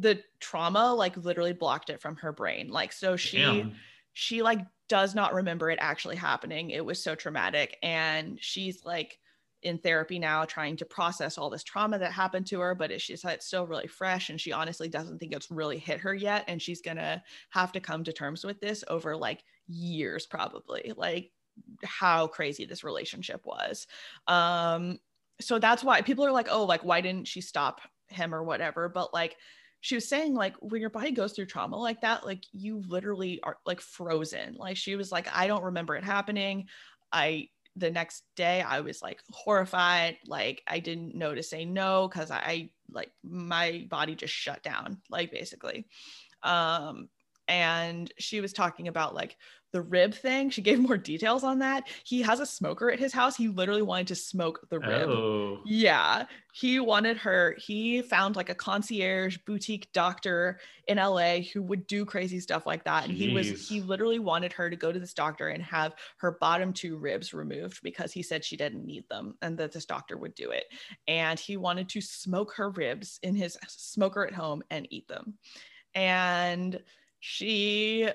the trauma like literally blocked it from her brain. Like so she Damn. she like does not remember it actually happening. It was so traumatic. And she's like in therapy now trying to process all this trauma that happened to her but it's just it's still really fresh and she honestly doesn't think it's really hit her yet. And she's gonna have to come to terms with this over like years probably like how crazy this relationship was. Um so that's why people are like oh like why didn't she stop him or whatever? But like she was saying like when your body goes through trauma like that like you literally are like frozen. Like she was like i don't remember it happening. I the next day i was like horrified. Like i didn't know to say no because I, like my body just shut down like basically. Um and she was talking about like the rib thing she gave more details on that he has a smoker at his house he literally wanted to smoke the rib Oh, yeah, he wanted her. He found like a concierge boutique doctor in LA who would do crazy stuff like that. And he was he literally wanted her to go to this doctor and have her bottom two ribs removed because he said she didn't need them and that this doctor would do it. And he wanted to smoke her ribs in his smoker at home and eat them. And she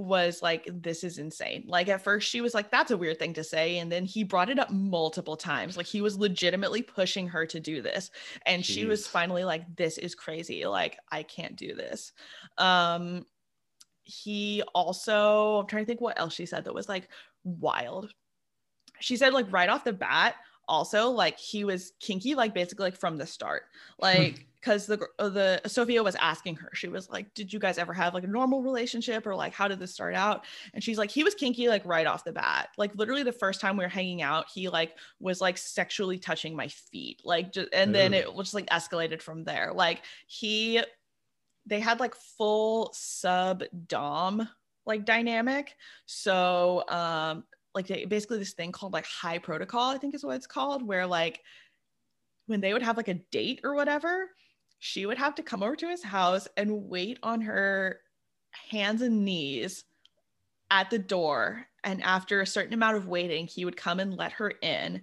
was like this is insane. Like at first she was like that's a weird thing to say and then he brought it up multiple times like he was legitimately pushing her to do this and she was finally like this is crazy like i can't do this. Um he also i'm trying to think what else she said that was like wild. She said like right off the bat also like he was kinky like basically like from the start. Like because the uh, the Sofia was asking her. She was like did you guys ever have like a normal relationship or like how did this start out? And she's like he was kinky like right off the bat. Like literally the first time we were hanging out he like was like sexually touching my feet. Like just, and then it was just like escalated from there. Like he they had like full sub dom like dynamic. So um like they, basically this thing called like high protocol i think is what it's called where like when they would have like a date or whatever she would have to come over to his house and wait on her hands and knees at the door and after a certain amount of waiting he would come and let her in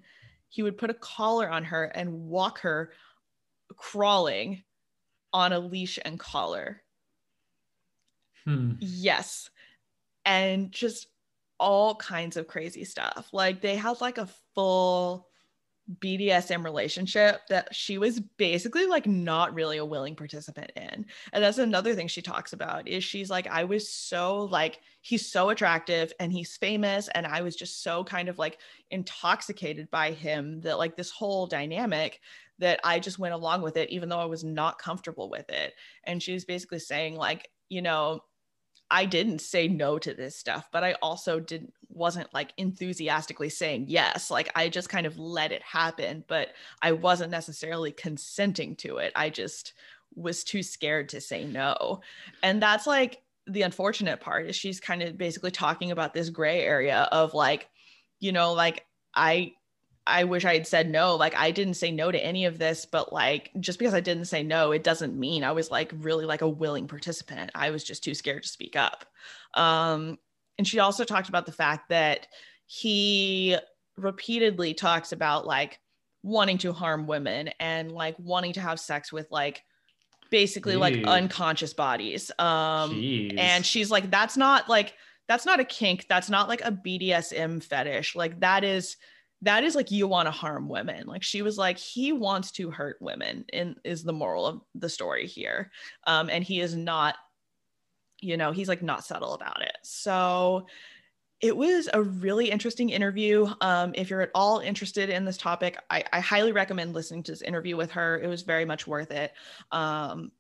he would put a collar on her and walk her crawling on a leash and collar Hmm. Yes. And just all kinds of crazy stuff. Like they had like a full BDSM relationship that she was basically like not really a willing participant in. And that's another thing she talks about is she's like I was so like he's so attractive and he's famous and I was just so kind of like intoxicated by him that like this whole dynamic that I just went along with it even though I was not comfortable with it. And she was basically saying like, you know, I didn't say no to this stuff, but I also didn't wasn't like enthusiastically saying yes. Like I just kind of let it happen, but I wasn't necessarily consenting to it. I just was too scared to say no. And that's like the unfortunate part is she's kind of basically talking about this gray area of like, you know, like I I wish I had said no. Like I didn't say no to any of this, but like just because I didn't say no, it doesn't mean I was like really like a willing participant. I was just too scared to speak up. Um, and she also talked about the fact that he repeatedly talks about like wanting to harm women and like wanting to have sex with like basically Jeez. like unconscious bodies. Um, Jeez. and she's like, that's not like that's not a kink. That's not like a BDSM fetish. Like that is that is like you want to harm women. Like she was like he wants to hurt women and is the moral of the story here. Um and he is not you know he's like not subtle about it. So it was a really interesting interview. Um if you're at all interested in this topic I, I highly recommend listening to this interview with her. It was very much worth it. Um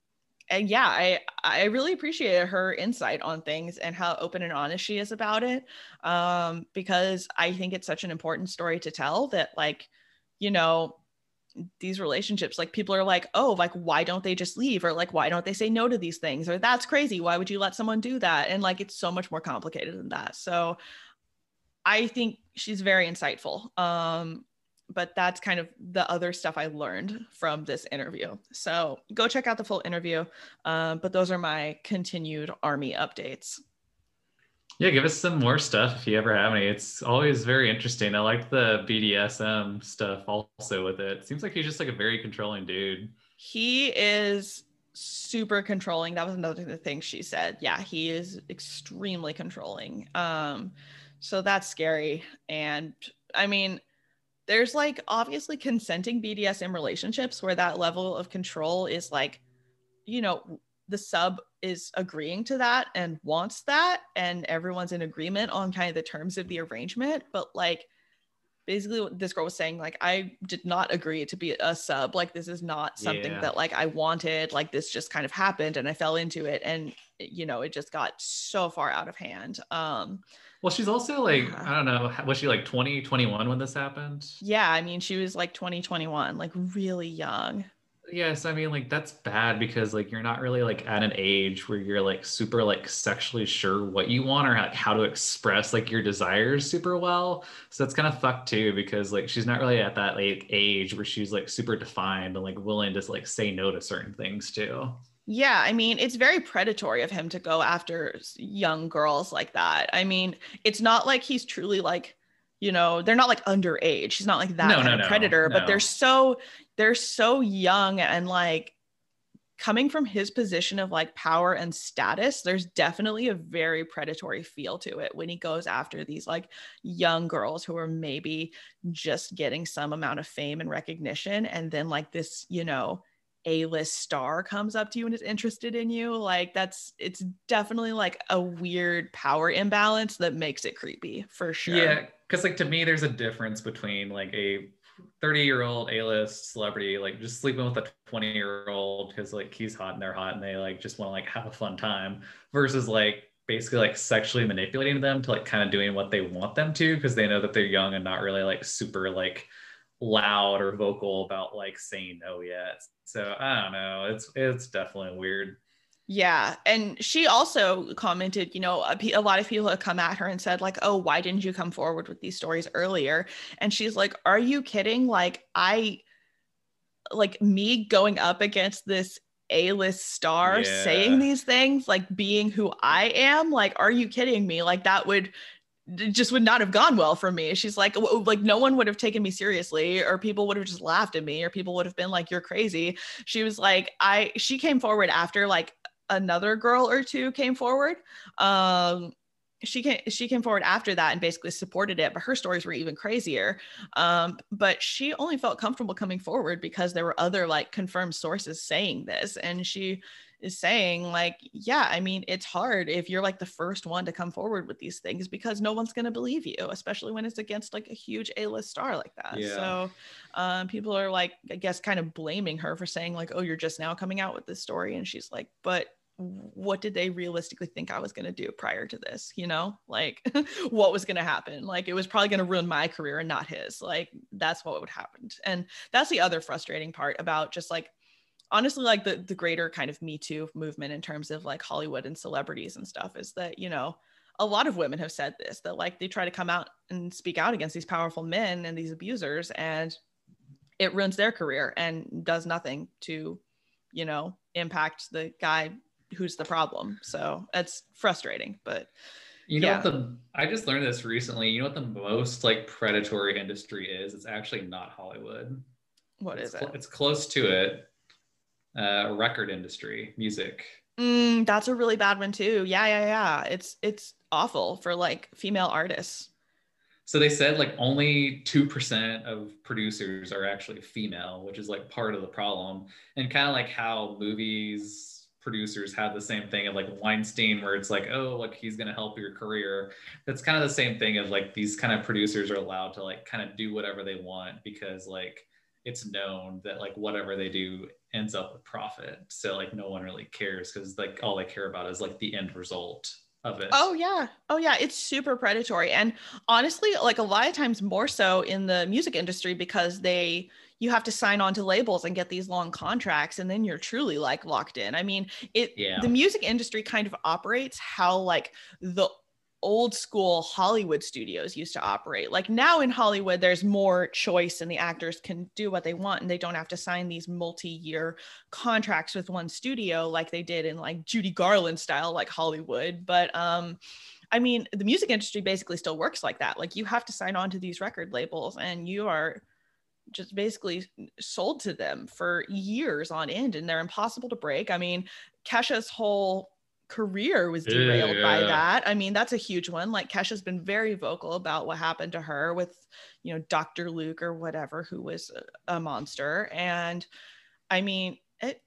and yeah, I I really appreciated her insight on things and how open and honest she is about it. Um, because I think it's such an important story to tell that like, you know, these relationships, like people are like, oh, like why don't they just leave? Or like why don't they say no to these things? Or that's crazy. Why would you let someone do that? And like it's so much more complicated than that. So I think she's very insightful. Um, but that's kind of the other stuff I learned from this interview. So go check out the full interview. Um, but those are my continued Armie updates. Yeah, give us some more stuff if you ever have any. It's always very interesting. I like the BDSM stuff also with it. it. Seems like he's just like a very controlling dude. He is super controlling. That was another thing she said. Yeah, he is extremely controlling. Um, so that's scary. And I mean, there's like obviously consenting BDSM relationships where that level of control is like, you know, the sub is agreeing to that and wants that, and everyone's in agreement on kind of the terms of the arrangement. But like, basically, what this girl was saying, like, I did not agree to be a sub. Like, this is not something yeah. that like I wanted. Like, this just kind of happened, and I fell into it, and you know, it just got so far out of hand. Um, well, she's also like, I don't know, was she like 20, 21 when this happened? Yeah, I mean, she was like 20, 21, like really young. Yes, I mean, like that's bad because like you're not really like at an age where you're like super like sexually sure what you want or like how to express like your desires super well. So that's kind of fucked too because like she's not really at that like age where she's like super defined and like willing to like say no to certain things too. Yeah, I mean, it's very predatory of him to go after young girls like that. I mean, it's not like he's truly like, you know, they're not like underage. He's not like that no, kind no, of no, predator, but they're so they're so young and like coming from his position of like power and status, there's definitely a very predatory feel to it when he goes after these like young girls who are maybe just getting some amount of fame and recognition and then like this, you know, a-list star comes up to you and is interested in you like that's it's definitely like a weird power imbalance that makes it creepy for sure. Yeah because like to me there's a difference between like a 30 year old a-list celebrity like just sleeping with a 20 year old because like he's hot and they're hot and they like just want to like have a fun time versus like basically like sexually manipulating them to like kind of doing what they want them to because they know that they're young and not really like super like loud or vocal about like saying no yet. So I don't know. It's it's definitely weird. Yeah, and she also commented, you know, a, a, lot of people have come at her and said like, "Oh, why didn't you come forward with these stories earlier?" And she's like, "Are you kidding? Like I like me going up against this a-list star yeah. saying these things, like being who I am, like are you kidding me? Like that would just would not have gone well for me. She's like, like no one would have taken me seriously, or people would have just laughed at me, or people would have been like, "You're crazy." She was like, I. She came forward after like another girl or two came forward. Um, she came she came forward after that and basically supported it, but her stories were even crazier. Um, but she only felt comfortable coming forward because there were other like confirmed sources saying this, and she is saying like yeah i mean it's hard if you're like the first one to come forward with these things because no one's going to believe you especially when it's against like a huge a-list star like that yeah. so um, people are like i guess kind of blaming her for saying like oh you're just now coming out with this story and she's like but what did they realistically think I was going to do prior to this? You know, like what was going to happen? Like it was probably going to ruin my career and not his. Like that's what would happen. And that's the other frustrating part about just like honestly like the the greater kind of me too movement in terms of like hollywood and celebrities and stuff is that you know a lot of women have said this that like they try to come out and speak out against these powerful men and these abusers and it ruins their career and does nothing to you know impact the guy who's the problem. So it's frustrating but you know yeah. what the i just learned this recently you know what the most like predatory industry is? It's actually not hollywood. What it's is it? it's close to it uh record industry music mm, that's a really bad one too yeah yeah yeah it's it's awful for like female artists so they said like only 2% of producers are actually female, which is like part of the problem. And kind of like how movies producers have the same thing of like Weinstein, where it's like, oh, like he's going to help your career. That's kind of the same thing of like these kind of producers are allowed to like kind of do whatever they want because like it's known that like whatever they do ends up with profit. So like no one really cares because like all they care about is like the end result of it. Oh yeah. Oh yeah, it's super predatory and honestly like a lot of times more so in the music industry because they you have to sign on to labels and get these long contracts and then you're truly like locked in. I mean, it yeah. the music industry kind of operates how like the old school Hollywood studios used to operate. Like now in Hollywood, there's more choice and the actors can do what they want and they don't have to sign these multi year contracts with one studio like they did in like Judy Garland style, like Hollywood. But, um, I mean, the music industry basically still works like that. Like you have to sign on to these record labels and you are just basically sold to them for years on end and they're impossible to break. I mean, Kesha's whole career was derailed yeah, by that. I mean, that's a huge one. Like Kesha's been very vocal about what happened to her with, you know, Dr. Luke or whatever, who was a, monster. And I mean, it,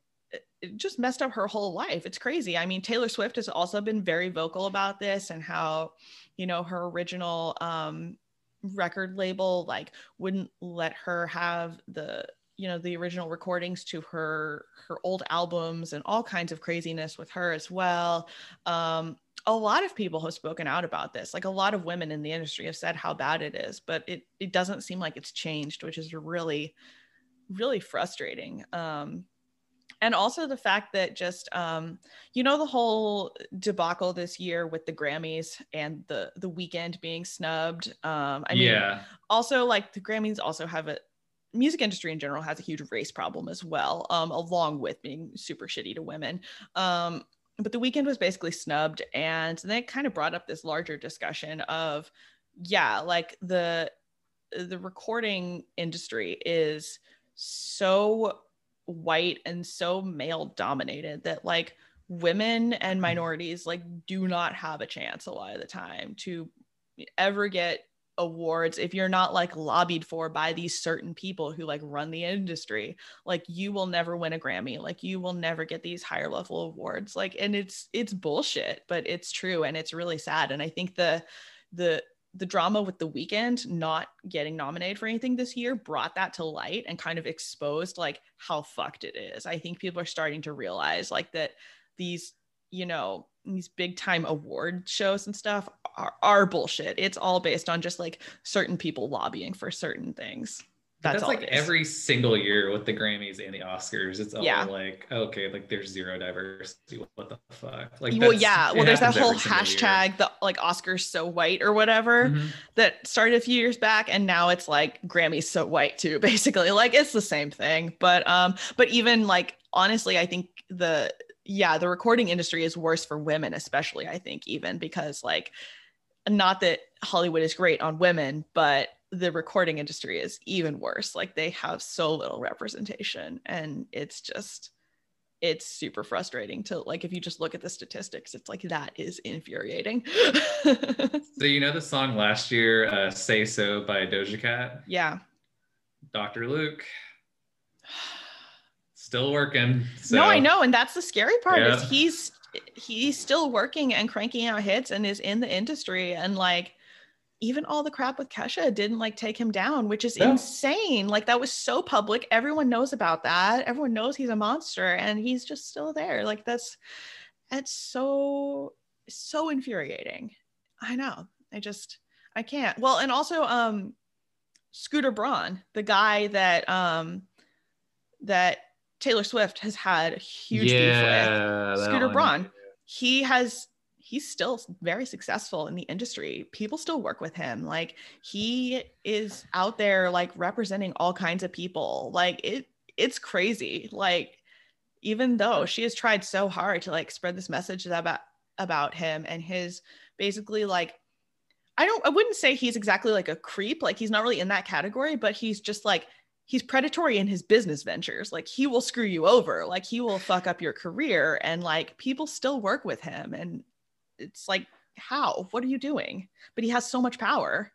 it just messed up her whole life. It's crazy. I mean, Taylor Swift has also been very vocal about this and how, you know, her original um record label like wouldn't let her have the you know the original recordings to her her old albums and all kinds of craziness with her as well. Um, a lot of people have spoken out about this. Like a lot of women in the industry have said how bad it is but it it doesn't seem like it's changed which is really really frustrating. Um, and also the fact that just um, you know the whole debacle this year with the grammys and the the Weeknd being snubbed. Um i mean yeah. also like the grammys also have a music industry in general has a huge race problem as well, um, along with being super shitty to women. Um, but the Weeknd was basically snubbed, and then it kind of brought up this larger discussion of, yeah, like the the recording industry is so white and so male dominated that like women and minorities like do not have a chance a lot of the time to ever get awards if you're not like lobbied for by these certain people who like run the industry like you will never win a grammy. Like you will never get these higher level awards. Like and it's it's bullshit but it's true and it's really sad and i think the the the drama with the Weeknd not getting nominated for anything this year brought that to light and kind of exposed like how fucked it is. I think people are starting to realize like that these you know these big time award shows and stuff are, are bullshit. It's all based on just like certain people lobbying for certain things. That's, that's like every single year with the Grammys and the Oscars. It's all yeah. like, okay, like there's zero diversity. What the fuck? Like, well, yeah. Well, there's that whole hashtag, year. the like Oscars so white or whatever mm-hmm. that started a few years back, and now it's like Grammys so white too. Basically, like it's the same thing. But um, but even like honestly, I think the yeah, the recording industry is worse for women, especially, I think, even because, like, not that Hollywood is great on women, but the recording industry is even worse. Like, they have so little representation, and it's just, it's super frustrating to like if you just look at the statistics it's like that is infuriating. So you know the song last year uh, say so by doja cat? Yeah. Dr luke still working. So. No, I know, and that's the scary part yeah. is he's he's still working and cranking out hits and is in the industry and like even all the crap with Kesha didn't like take him down, which is yeah. insane. Like that was so public. Everyone knows about that. Everyone knows he's a monster and he's just still there. Like that's It's so so infuriating. I know. I just I can't. Well, and also um Scooter Braun, the guy that um that Taylor Swift has had a huge yeah, beef with. Scooter Braun. He has he's still very successful in the industry. People still work with him. Like he is out there like representing all kinds of people. Like it it's crazy. Like even though she has tried so hard to like spread this message about about him and his basically like I don't I wouldn't say he's exactly like a creep, like he's not really in that category, but he's just like he's predatory in his business ventures. Like he will screw you over, like he will fuck up your career and like people still work with him and it's like how? What are you doing? But he has so much power.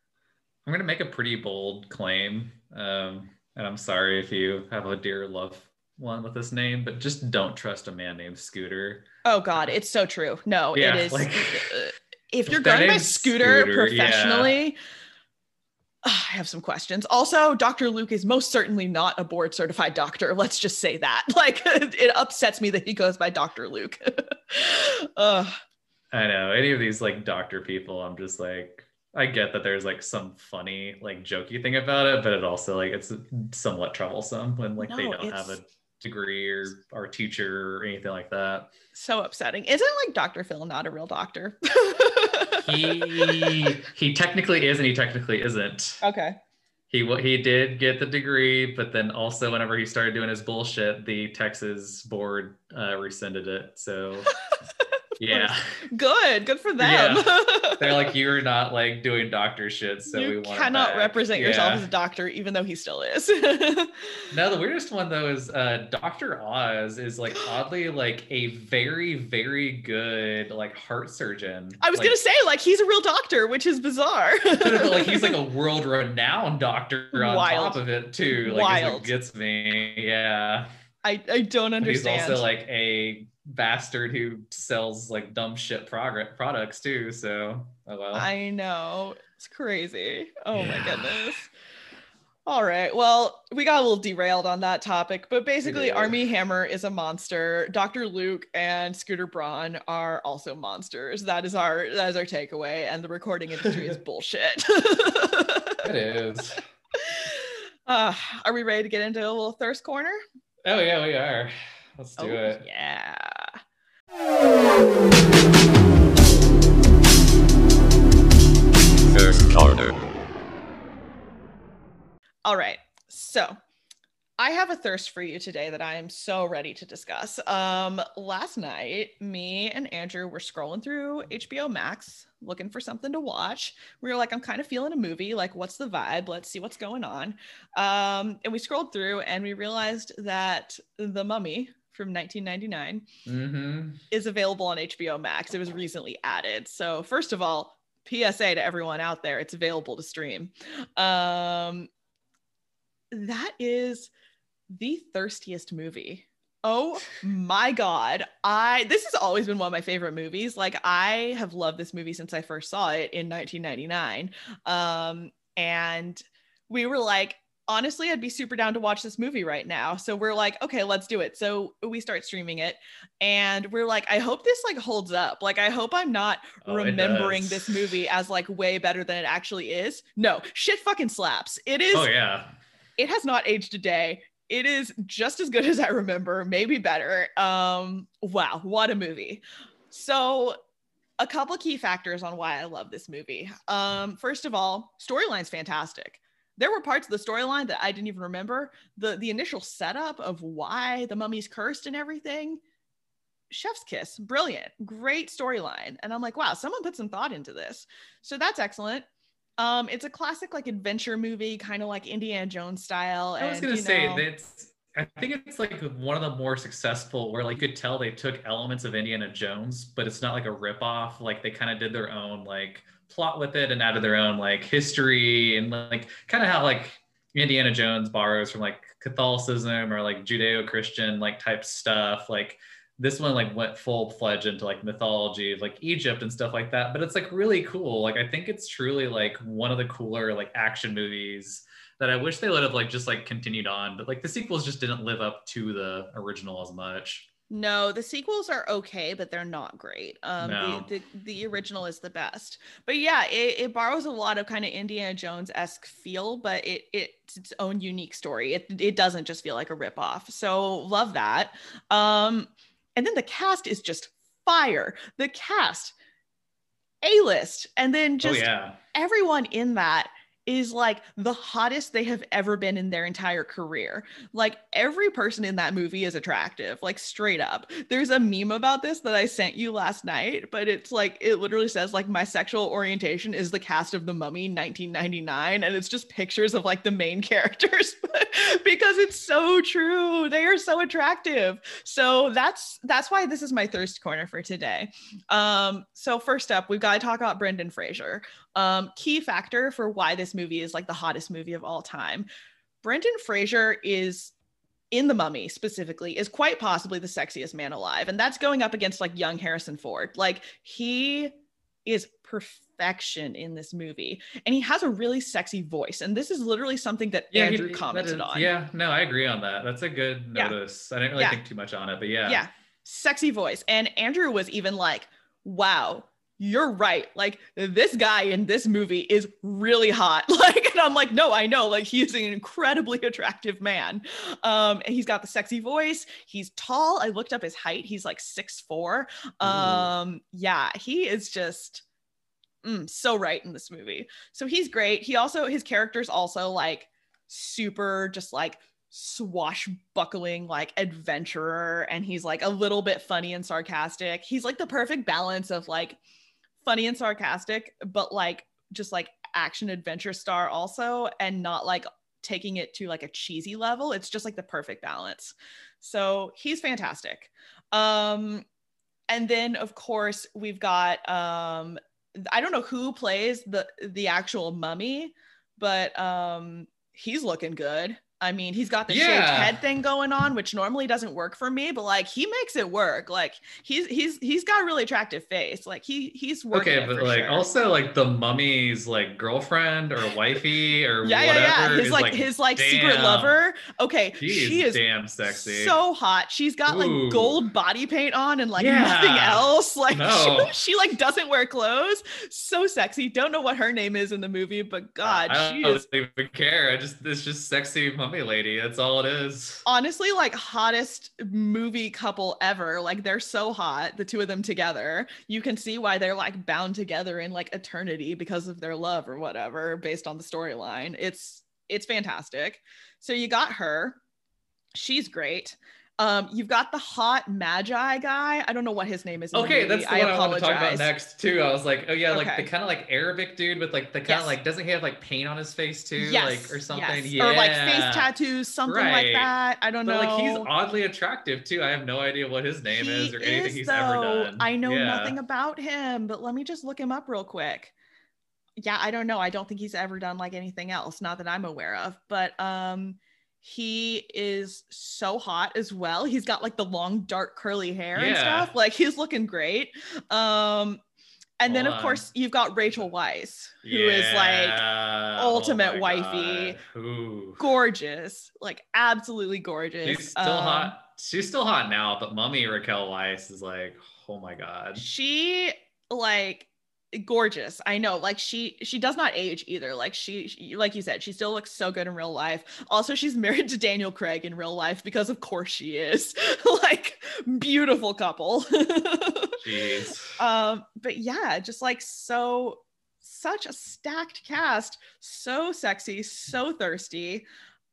I'm going to make a pretty bold claim. Um, and I'm sorry if you have a dear love one with this name, but just don't trust a man named Scooter. Oh God, it's so true. No, yeah, it is. Like, uh, if you're going by Scooter, Scooter professionally, yeah. I have some questions. Also, Dr. Luke is most certainly not a board certified doctor. Let's just say that. Like, it upsets me that he goes by Dr. Luke. uh. I know any of these like doctor people, I'm just like, I get that there's like some funny, like jokey thing about it, but it also like it's somewhat troublesome when like no, they don't have a degree or or teacher or anything like that. So upsetting. Isn't like Dr. Phil not a real doctor? he he technically is and he technically isn't. Okay. He he did get the degree, but then also whenever he started doing his bullshit, the Texas board uh, rescinded it. So yeah good good for them yeah. they're like you're not like doing doctor shit so you we want cannot represent yeah. yourself as a doctor even though he still is now the weirdest one though is uh dr oz is like oddly like a very very good like heart surgeon i was like, gonna say like he's a real doctor which is bizarre but like he's like a world renowned doctor on Wild. top of it too like Wild. gets me yeah I, I don't understand. But he's also like a bastard who sells like dumb shit prog- products too. So, oh well. I know. It's crazy. Oh yeah. my goodness. All right. Well, we got a little derailed on that topic, but basically, Armie Hammer is a monster. Dr. Luke and Scooter Braun are also monsters. That is our that is our takeaway. And the recording industry is bullshit. it is. Uh, are we ready to get into a little thirst corner? Oh yeah, we are. Let's do oh, it. Yeah. First corner. All right. So I have a thirst for you today that I am so ready to discuss. Um, last night, me and Andrew were scrolling through HBO Max looking for something to watch. We were like, I'm kind of feeling a movie. Like, what's the vibe? Let's see what's going on. Um, and we scrolled through and we realized that The Mummy from 1999 mm-hmm. is available on HBO Max. It was recently added. So, first of all, PSA to everyone out there, it's available to stream. Um, that is the thirstiest movie. Oh my god. I this has always been one of my favorite movies. Like I have loved this movie since I first saw it in 1999. Um and we were like honestly I'd be super down to watch this movie right now. So we're like, okay, let's do it. So we start streaming it and we're like, I hope this like holds up. Like I hope I'm not oh, remembering this movie as like way better than it actually is. No, shit fucking slaps. It is Oh yeah it has not aged a day. It is just as good as I remember, maybe better. Um, wow, what a movie. So, a couple key factors on why I love this movie. Um, first of all, storyline's fantastic. There were parts of the storyline that I didn't even remember. The the initial setup of why the mummy's cursed and everything. Chef's kiss, brilliant, great storyline. And I'm like, wow, someone put some thought into this. So that's excellent. Um, it's a classic like adventure movie, kind of like Indiana Jones style. I was gonna say know, that's I think it's like one of the more successful where like you could tell they took elements of Indiana Jones, but it's not like a ripoff. Like they kind of did their own like plot with it and added their own like history and like kind of how like Indiana Jones borrows from like Catholicism or like Judeo-Christian like type stuff. Like this one like went full fledged into like mythology of like Egypt and stuff like that. But it's like really cool. Like I think it's truly like one of the cooler like action movies that I wish they would have like just like continued on. But like the sequels just didn't live up to the original as much. No, the sequels are okay, but they're not great. Um, No. the, the the original is the best. But yeah, it, it borrows a lot of kind of Indiana Jones esque feel, but it it's its own unique story. It it doesn't just feel like a ripoff. So love that. Um, and then the cast is just fire. The cast, a list, and then just oh yeah. everyone in that is like the hottest they have ever been in their entire career. Like every person in that movie is attractive, like straight up. There's a meme about this that I sent you last night, but it's like it literally says like my sexual orientation is the cast of The Mummy 1999 and it's just pictures of like the main characters because it's so true. They are so attractive. So that's that's why this is my thirst corner for today. Um so first up, we've got to talk about Brendan Fraser um, key factor for why this movie is like the hottest movie of all time. Brendan Fraser is in the mummy specifically is quite possibly the sexiest man alive and that's going up against like young harrison ford like he is perfection in this movie and he has a really sexy voice and this is literally something that Yeah, andrew that commented is- on Yeah, no, I agree on that. That's a good Yeah. notice. I didn't really Yeah. think too much on it, but yeah. yeah sexy voice and andrew was even like wow you're right. Like this guy in this movie is really hot. Like and i'm like no i know. Like he's an incredibly attractive man. Um and he's got the sexy voice. He's tall. I looked up his height. He's like six four. Um yeah he is just mm, so right in this movie. So he's great. He also his character's also like super just like swashbuckling like adventurer and he's like a little bit funny and sarcastic. He's like the perfect balance of like funny and sarcastic but like just like action adventure star also and not like taking it to like a cheesy level. It's just like the perfect balance. So he's fantastic. Um and then of course we've got um i don't know who plays the the actual mummy but um he's looking good I mean, he's got the shaved head thing going on, which normally doesn't work for me, but like he makes it work. Like he's he's he's got a really attractive face. Like he he's working. Okay, but like sure. also like the mummy's like girlfriend or wifey or yeah, whatever. yeah, yeah. His is, like, his like secret lover. Okay, She's she is damn sexy. so hot. She's got like gold body paint on and like Yeah. nothing else. Like No. she, she like doesn't wear clothes. So sexy. Don't know what her name is in the movie, but God, I she don't is even care. I just it's just sexy mummy lady. That's all it is. honestly like hottest movie couple ever. Like they're so hot the two of them together. You can see why they're like bound together in like eternity because of their love or whatever based on the storyline. It's it's fantastic. So you got her. She's great um you've got the hot Medjai guy i don't know what his name is Okay, that's the one I want to talk about next too. I was like, oh yeah, like Okay. the kind of like Arabic dude with like the kind of Yes. like doesn't he have like paint on his face too, yes, like or something? yes. Yeah, or like face tattoos something like that i don't But know like he's oddly attractive too. I have no idea what his name is or anything is, he's though. ever done. I know Yeah. nothing about him, but let me just look him up real quick. Yeah, I don't know. I don't think he's ever done like anything else, not that I'm aware of. But um he is so hot as well. He's got like the long dark curly hair and stuff. Like he's looking great. Um and then of on. course you've got Rachel Weisz, who is like ultimate Oh wifey. Gorgeous, like absolutely gorgeous. She's still Um, hot. She's still hot now, but Mummy Raquel Weisz is like, oh my god. she like gorgeous. I know like she she does not age either. Like she, she like you said she still looks so good in real life. Also she's married to daniel craig in real life because of course she is. Like beautiful couple. Jeez. um but yeah just like so such a stacked cast. So sexy so thirsty.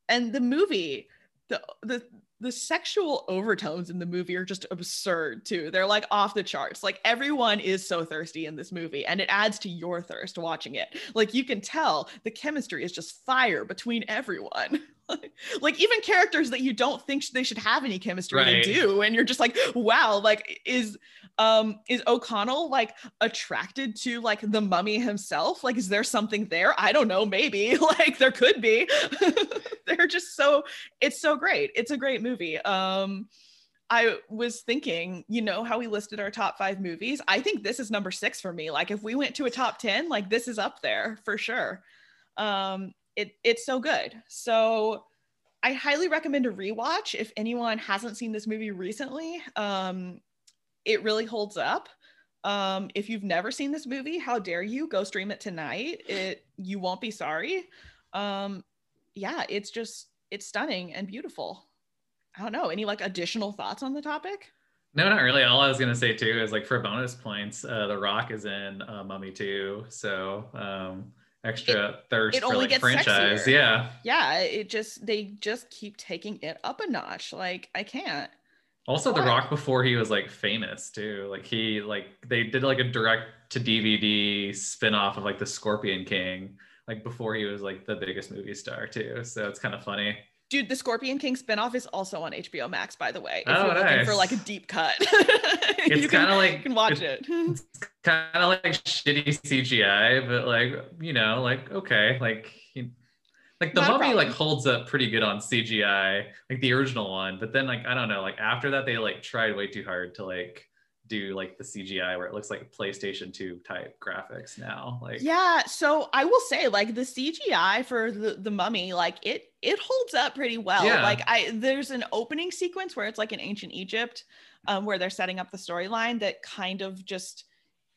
And the movie the the the sexual overtones in the movie are just absurd too. They're like off the charts. Like everyone is so thirsty in this movie and it adds to your thirst watching it. Like you can tell the chemistry is just fire between everyone like even characters that you don't think they should have any chemistry Right. they do and you're just like wow like is um is o'connell like attracted to like the mummy himself like is there something there i don't know maybe like there could be they're just so it's so great it's a great movie um I was thinking, you know, how we listed our top five movies. I think this is number six for me. Like, if we went to a top 10, like, this is up there for sure. Um, it, it's so good. So, I highly recommend a rewatch if anyone hasn't seen this movie recently. Um, it really holds up. Um, if you've never seen this movie, how dare you go stream it tonight? It you won't be sorry. Um, yeah, it's just it's stunning and beautiful. I don't know. Any like additional thoughts on the topic? No, not really. All I was gonna say too is like for bonus points, uh, The Rock is in uh, Mummy 2, so um, extra It- thirst it for like franchise. sexier. Yeah. Yeah, it just they just keep taking it up a notch. Like I can't. Also, The Rock before he was like famous too. Like he like they did like a direct to DVD spin off of like the Scorpion King, like before he was like the biggest movie star too. So it's kind of funny. Dude, the Scorpion King spinoff is also on HBO Max, by the way. If Oh, you're looking for like a deep cut, It's you kind of like you can watch it. it's kind of like shitty CGI, but like you know, like okay, like you- like the Not mummy like holds up pretty good on CGI, like the original one. But then like I don't know, like after that they like tried way too hard to like do like the CGI where it looks like PlayStation 2 type graphics now. Like Yeah, so I will say like the CGI for the, the mummy, like it it holds up pretty well. Yeah. Like I there's an opening sequence where it's like in ancient Egypt, um, where they're setting up the storyline that kind of just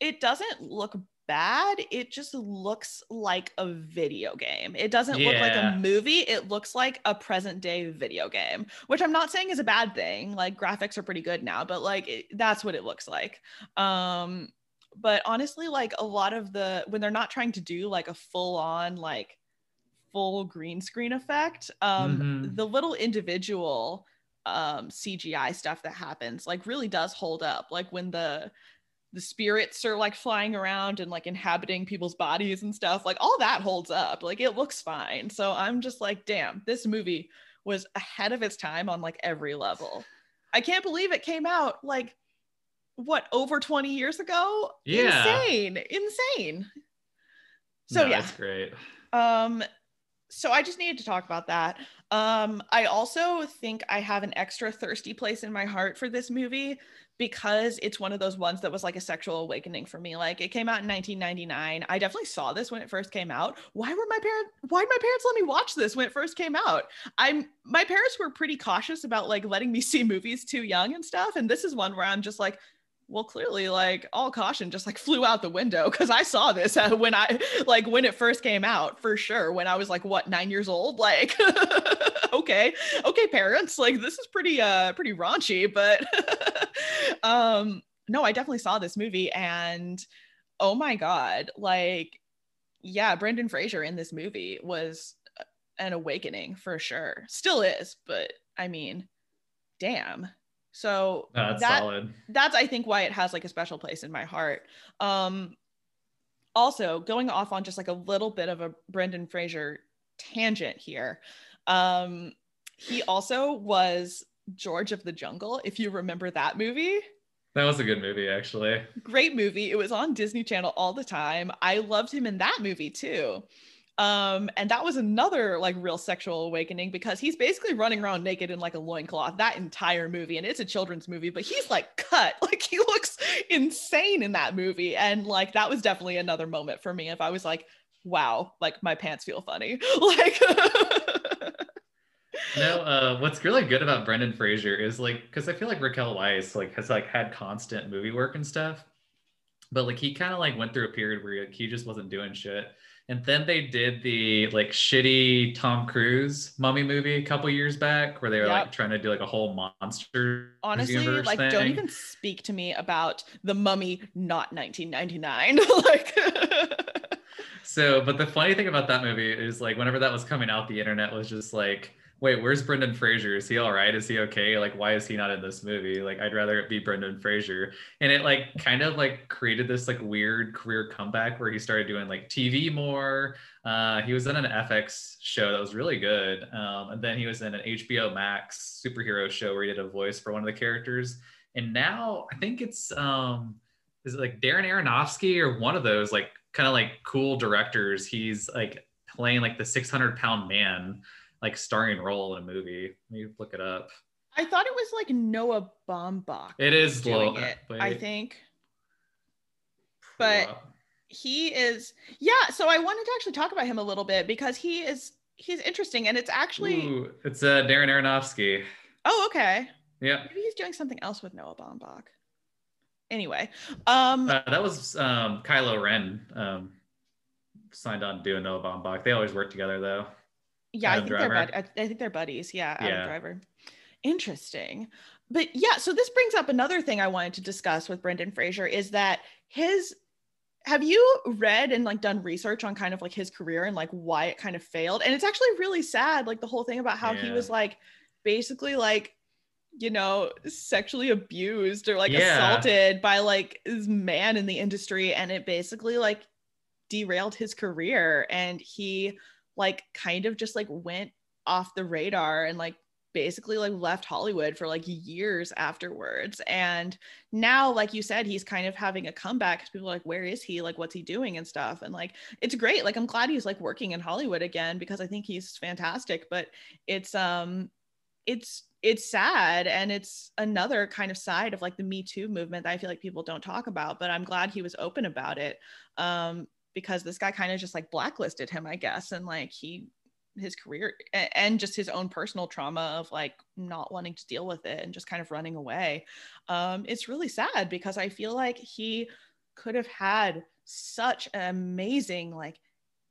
it doesn't look bad. It just looks like a video game. It doesn't look like a movie. It looks like a present day video game, which I'm not saying is a bad thing. Like graphics are pretty good now, but like it, that's what it looks like. Um but honestly like a lot of the when they're not trying to do like a full on like full green screen effect um Mhm. the little individual um cgi stuff that happens like really does hold up like when the the spirits are like flying around and like inhabiting people's bodies and stuff like all that holds up like it looks fine. So i'm just like damn this movie was ahead of its time on like every level. I can't believe it came out like what over 20 years ago? Yeah. insane insane. So no, yeah. that's great. um so i just needed to talk about that. Um i also think i have an extra thirsty place in my heart for this movie because it's one of those ones that was like a sexual awakening for me like it came out in 1999 i definitely saw this when it first came out. Why were my parents why did my parents let me watch this when it first came out? I'm my parents were pretty cautious about like letting me see movies too young and stuff and this is one where i'm just like well clearly like all caution just like flew out the window because i saw this uh, when i like when it first came out for sure when i was like what nine years old? Like okay okay parents like this is pretty uh pretty raunchy but um no i definitely saw this movie and oh my god like yeah brendan fraser in this movie was an awakening for sure. Still is but i mean damn so that's that solid. that's I think why it has like a special place in my heart. Um also going off on just like a little bit of a Brendan Fraser tangent here. Um he also was George of the Jungle if you remember that movie. That was a good movie actually. Great movie. It was on Disney Channel all the time. I loved him in that movie too. Um, and that was another like real sexual awakening because he's basically running around naked in like a loincloth that entire movie. And it's a children's movie, but he's like cut. Like he looks insane in that movie. And like that was definitely another moment for me if I was like, wow, like my pants feel funny. Like No, uh, what's really good about Brendan Fraser is like because I feel like Raquel Weisz like has like had constant movie work and stuff, but like he kind of like went through a period where he just wasn't doing shit. And then they did the like shitty Tom Cruise mummy movie a couple years back where they were Yep. like trying to do like a whole monster honestly, like thing. don't even speak to me about the mummy not 1999. like So, but the funny thing about that movie is like whenever that was coming out, the internet was just like, wait, where's Brendan Fraser? Is he all right? Is he okay? Like, why is he not in this movie? Like, I'd rather it be Brendan Fraser. And it like kind of like created this like weird career comeback where he started doing like TV more. Uh, he was in an FX show that was really good. Um, and then he was in an HBO Max superhero show where he did a voice for one of the characters. And now I think it's um is it like Darren Aronofsky or one of those like kind of like cool directors. He's like playing like the 600 pound man, like starring role in a movie. Let me look it up. I thought it was like Noah Baumbach It is doing it. I think. but- he is yeah so i wanted to actually talk about him a little bit because he is he's interesting, and it's actually Ooh, it's uh, Darren Aronofsky. oh okay. Yeah, Maybe he's doing something else with Noah Baumbach. Anyway, um, uh, that was um, Kylo Ren um, signed on doing Noah Baumbach. They always work together though. Yeah, I Adam think they're Driver. bud- I, I think they're buddies. Yeah, Adam Yeah. Driver. Interesting, but yeah. So this brings up another thing I wanted to discuss with Brendan Fraser is that his. Have you read and like done research on kind of like his career and like why it kind of failed? And it's actually really sad, like the whole thing about how he was like basically like you know sexually abused or like Yeah. assaulted by like this man in the industry and it basically like derailed his career and he like kind of just like went off the radar and like basically like left Hollywood for like years afterwards. And now like you said he's kind of having a comeback because people are like where is he? Like what's he doing and stuff? And like it's great. Like I'm glad he's like working in Hollywood again because I think he's fantastic. But it's um it's it's sad and it's another kind of side of like the me too movement that i feel like people don't talk about but i'm glad he was open about it. Um because this guy kind of just like blacklisted him i guess and like he his career and just his own personal trauma of like not wanting to deal with it and just kind of running away. Um it's really sad because i feel like he could have had such an amazing like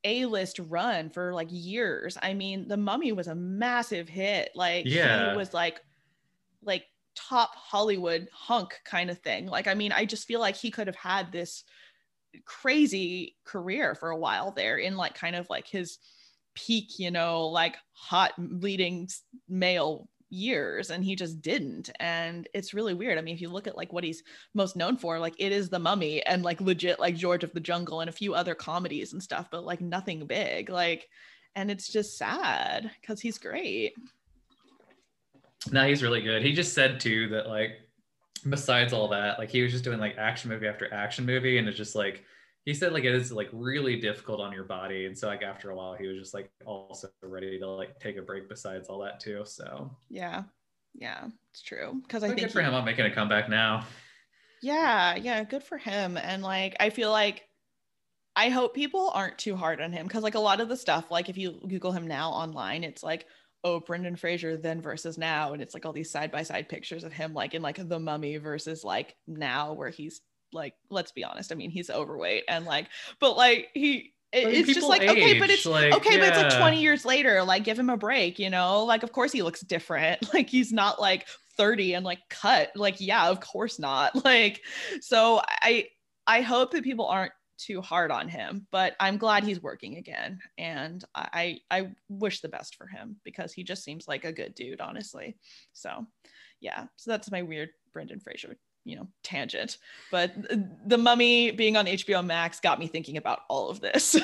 a-list run for like years. I mean the mummy was a massive hit. Like Yeah. he was like like top hollywood hunk kind of thing. Like i mean i just feel like he could have had this crazy career for a while there in like kind of like his peak you know like hot leading male years and he just didn't. And it's really weird. I mean if you look at like what he's most known for like it is the mummy and like legit like george of the jungle and a few other comedies and stuff but like nothing big like and it's just sad because he's great. No, he's really good. He just said too that like besides all that, like he was just doing like action movie after action movie, and it's just like he said like it is like really difficult on your body, and so like after a while he was just like also ready to like take a break. Besides all that too, so yeah yeah it's true because i think good for he- him on making a comeback now. Yeah, yeah, good for him. And like, I feel like I hope people aren't too hard on him because, like, a lot of the stuff, like, if you Google him now online, it's like, oh, Brendan Fraser then versus now. And it's like all these side by side pictures of him, like, in like the mummy versus like now, where he's like, let's be honest, I mean, he's overweight and like, but like, he, it- it's just like, okay, but it's like, okay, but it's like 20 years later, like, give him a break, you know? Like, of course he looks different. Like, he's not like 30 and like cut. Like, yeah, of course not. Like, so I I hope that people aren't too hard on him, but I'm glad he's working again. And I I wish the best for him because he just seems like a good dude, honestly. So yeah, so that's my weird Brendan Fraser, you know, tangent. But the mummy being on HBO Max got me thinking about all of this.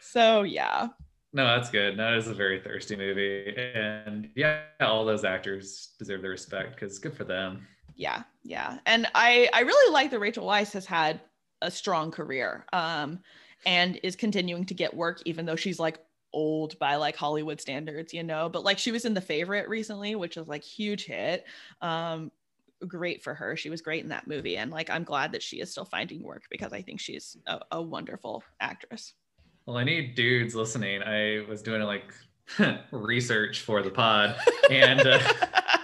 so yeah. No, that's good. That is a very thirsty movie, and yeah, all those actors deserve the respect because good for them. Yeah yeah. And i i really like that rachel weisz has had a strong career um and is continuing to get work even though she's like old by like hollywood standards you know? But like she was in the favorite recently which is like huge hit. Um great for her. She was great in that movie and like i'm glad that she is still finding work because i think she's a, a wonderful actress. Well, any dudes listening. I was doing like research for the pod, and uh,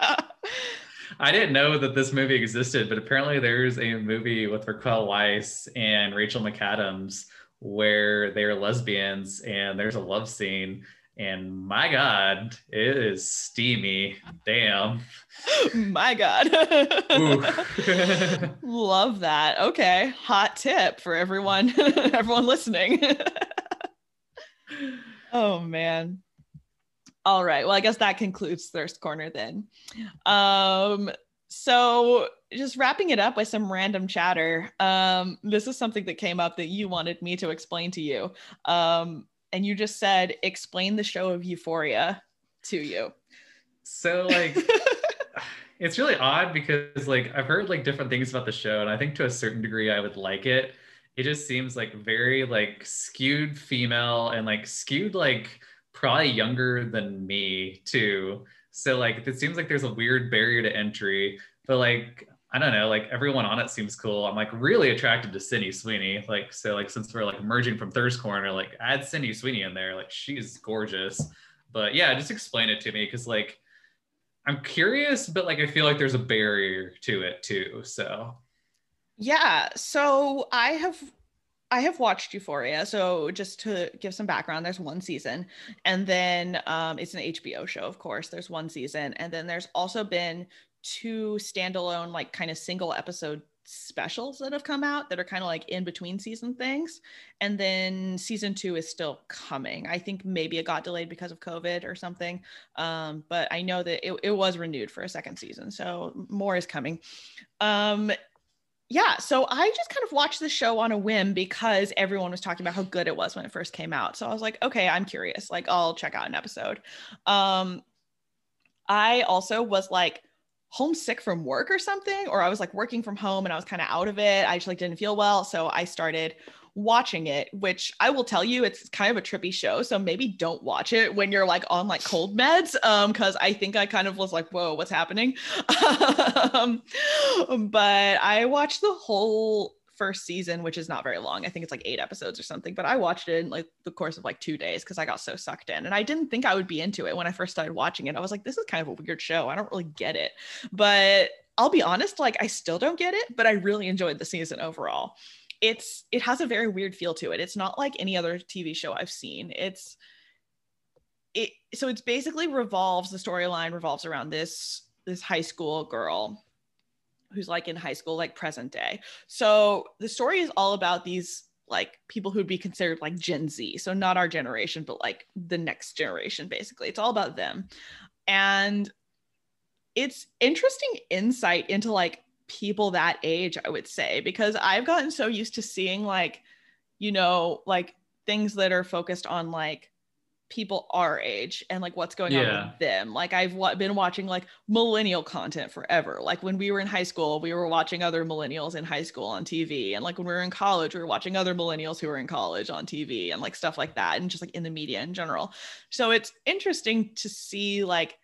I didn't know that this movie existed, but apparently there's a movie with Raquel Weisz and Rachel McAdams where they're lesbians and there's a love scene. And my God, it is steamy. Damn. my god Love that. Okay. Hot tip for everyone everyone listening. oh man. All right. Well, I guess that concludes Thirst Corner then. Um so just wrapping it up with some random chatter. Um this is something that came up that you wanted me to explain to you. Um and you just said explain the show of Euphoria to you. so like it's really odd because like I've heard like different things about the show, and I think to a certain degree I would like it. It just seems like very like skewed female and like skewed like probably younger than me too. So like it seems like there's a weird barrier to entry. But like I don't know, like everyone on it seems cool. I'm like really attracted to Sydney Sweeney. Like, so like since we're like merging from Thirst Corner, like add Sydney Sweeney in there. Like she's gorgeous. But yeah, just explain it to me because like I'm curious, but like I feel like there's a barrier to it too. So yeah. So I have I have watched Euphoria. So just to give some background, there's one season, and then um, it's an HBO show. Of course, there's one season, and then there's also been two standalone, like kind of single episode specials that have come out that are kind of like in between season things. And then season two is still coming. I think maybe it got delayed because of COVID or something. Um, but I know that it, it was renewed for a second season. So more is coming. Um, yeah, so I just kind of watched the show on a whim because everyone was talking about how good it was when it first came out. So I was like, okay, I'm curious. Like, I'll check out an episode. Um, I also was like homesick from work or something, or I was like working from home and I was kind of out of it. I just like didn't feel well, so I started watching it, which I will tell you, it's kind of a trippy show. So maybe don't watch it when you're like on like cold meds. Um, because I think I kind of was like, whoa, what's happening? um, but I watched the whole first season, which is not very long. I think it's like eight episodes or something, but I watched it in like the course of like two days because I got so sucked in. And I didn't think I would be into it when I first started watching it. I was like, this is kind of a weird show. I don't really get it. But I'll be honest, like I still don't get it, but I really enjoyed the season overall. It's it has a very weird feel to it. It's not like any other TV show I've seen. It's it so it's basically revolves the storyline revolves around this this high school girl who's like in high school, like present day. So the story is all about these like people who'd be considered like Gen Z. So not our generation, but like the next generation, basically. It's all about them. And it's interesting insight into like people that age, I would say, because I've gotten so used to seeing like, you know, like things that are focused on like people our age and like what's going yeah. on with them. Like I've w- been watching like millennial content forever. Like when we were in high school, we were watching other millennials in high school on TV. And like when we were in college, we were watching other millennials who were in college on TV and like stuff like that and just like in the media in general. So it's interesting to see like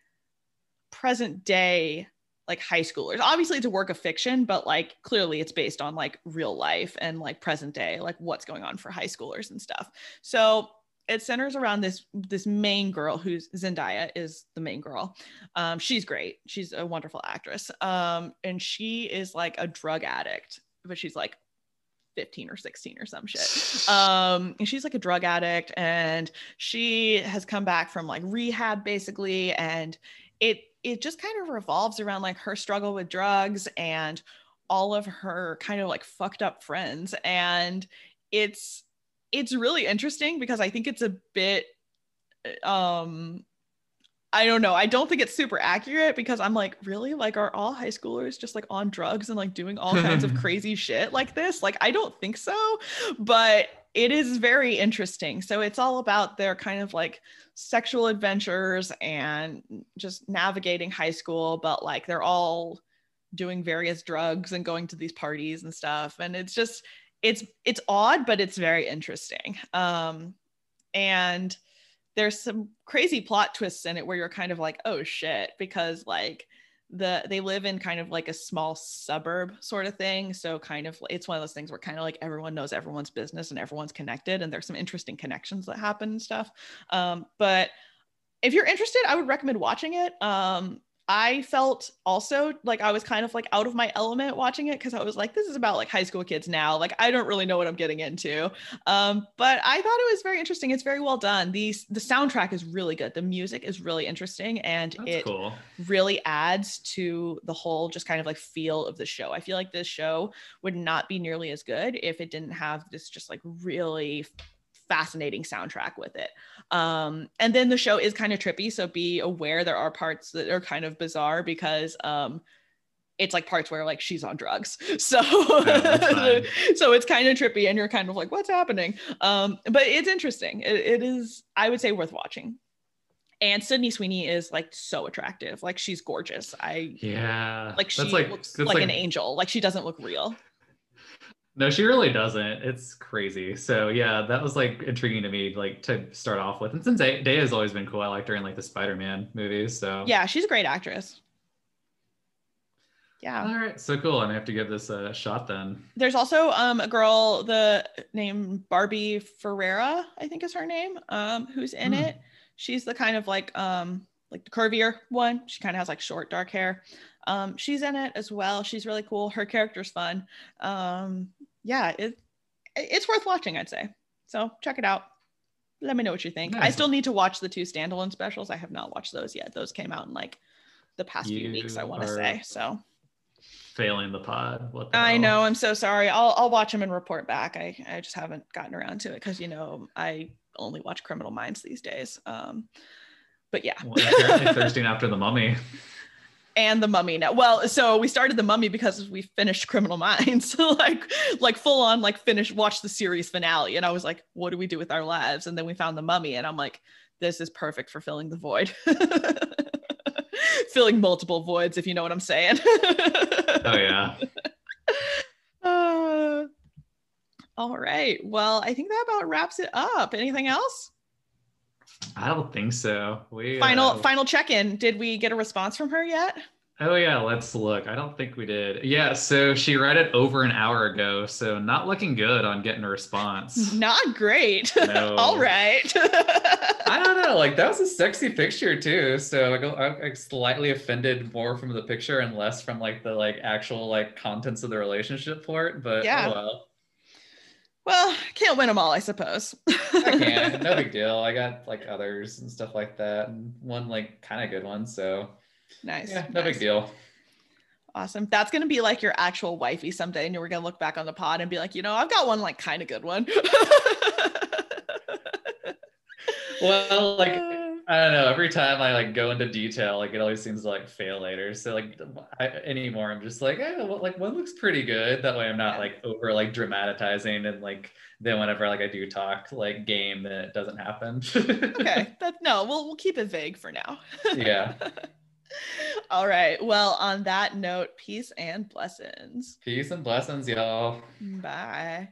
present day like high schoolers. Obviously it's a work of fiction, but like clearly it's based on like real life and like present day, like what's going on for high schoolers and stuff. So it centers around this this main girl who's Zendaya is the main girl. Um, she's great. She's a wonderful actress. Um, and she is like a drug addict, but she's like 15 or 16 or some shit. Um, and she's like a drug addict, and she has come back from like rehab basically, and it it just kind of revolves around like her struggle with drugs and all of her kind of like fucked up friends and it's it's really interesting because I think it's a bit um I don't know. I don't think it's super accurate because I'm like, really? Like, are all high schoolers just like on drugs and like doing all kinds of crazy shit like this? Like, I don't think so, but it is very interesting. So it's all about their kind of like sexual adventures and just navigating high school, but like they're all doing various drugs and going to these parties and stuff. And it's just, it's it's odd but it's very interesting um and there's some crazy plot twists in it where you're kind of like oh shit because like the they live in kind of like a small suburb sort of thing. So kind of it's one of those things where kind of like everyone knows everyone's business and everyone's connected and there's some interesting connections that happen and stuff. Um, but if you're interested i would recommend watching it. Um, I felt also like I was kind of like out of my element watching it because I was like, this is about like high school kids now. Like I don't really know what I'm getting into. Um, but I thought it was very interesting. It's very well done. The the soundtrack is really good. The music is really interesting and That's it cool. really adds to the whole just kind of like feel of the show. I feel like this show would not be nearly as good if it didn't have this just like really fascinating soundtrack with it. Um, and then the show is kind of trippy, so be aware there are parts that are kind of bizarre because um, it's like parts where like she's on drugs. So oh, so it's kind of trippy and you're kind of like what's happening? Um but it's interesting. It, it is i would say worth watching. And sydney sweeney is like so attractive. Like she's gorgeous. I yeah. Like she like, looks like, like, an angel. Like she doesn't look real no, she really doesn't. It's crazy. So yeah, that was like intriguing to me, like to start off with. And Zendaya has always been cool, I liked her in like the Spider-Man movies. So yeah, she's a great actress. yeah. All right, so cool. I may have to give this a shot then. There's also um a girl, the name Barbie Ferreira, I think is her name, um, who's in Hmm. it. She's the kind of like um like the curvier one. She kind of has like short dark hair. Um, she's in it as well. She's really cool. Her character's fun. Um, yeah, it it's worth watching, I'd say. So check it out. Let me know what you think. I still need to watch the two standalone specials. I have not watched those yet. Those came out in like the past few weeks, I want to say. So Failing the pod. What the I hell? know. I'm so sorry. I'll I'll watch them and report back. I I just haven't gotten around to it because you know I only watch Criminal Minds these days. Um, but yeah, Well, thirsting after the mummy. and the Mummy now. Well, so we started the Mummy because we finished Criminal Minds, like like full on like finish watch the series finale, and I was like, what do we do with our lives? And then we found the Mummy, and I'm like, this is perfect for filling the void. filling multiple voids if you know what i'm saying Oh yeah. Uh, all right. Well, I think that about wraps it up. Anything else? I don't think so. We Final uh, final check-in. Did we get a response from her yet? Oh yeah, let's look. I don't think we did. Yeah, so she read it over an hour ago, so not looking good on getting a response. Not great. No. all right. I don't know. Like that was a sexy picture too. So I go, I'm slightly offended more from the picture and less from like the like actual like contents of the relationship part. But Yeah. oh well, well, can't win them all, I suppose. I can. No big deal. I got like others and stuff like that, and one like kind of good one. So nice. yeah, no nice. big deal. Awesome. That's gonna be like your actual wifey someday, and you're gonna look back on the pod and be like, you know, I've got one like kind of good one. Well, like I don't know. Every time I like go into detail, like it always seems to like fail later. So like I, anymore, I'm just like, eh, well, like one looks pretty good. That way, I'm not like over like dramatizing and like then whenever like I do talk like game, then it doesn't happen. okay. That no, we'll we'll keep it vague for now. yeah. All right. Well, on that note, peace and blessings. Peace and blessings, y'all. Bye.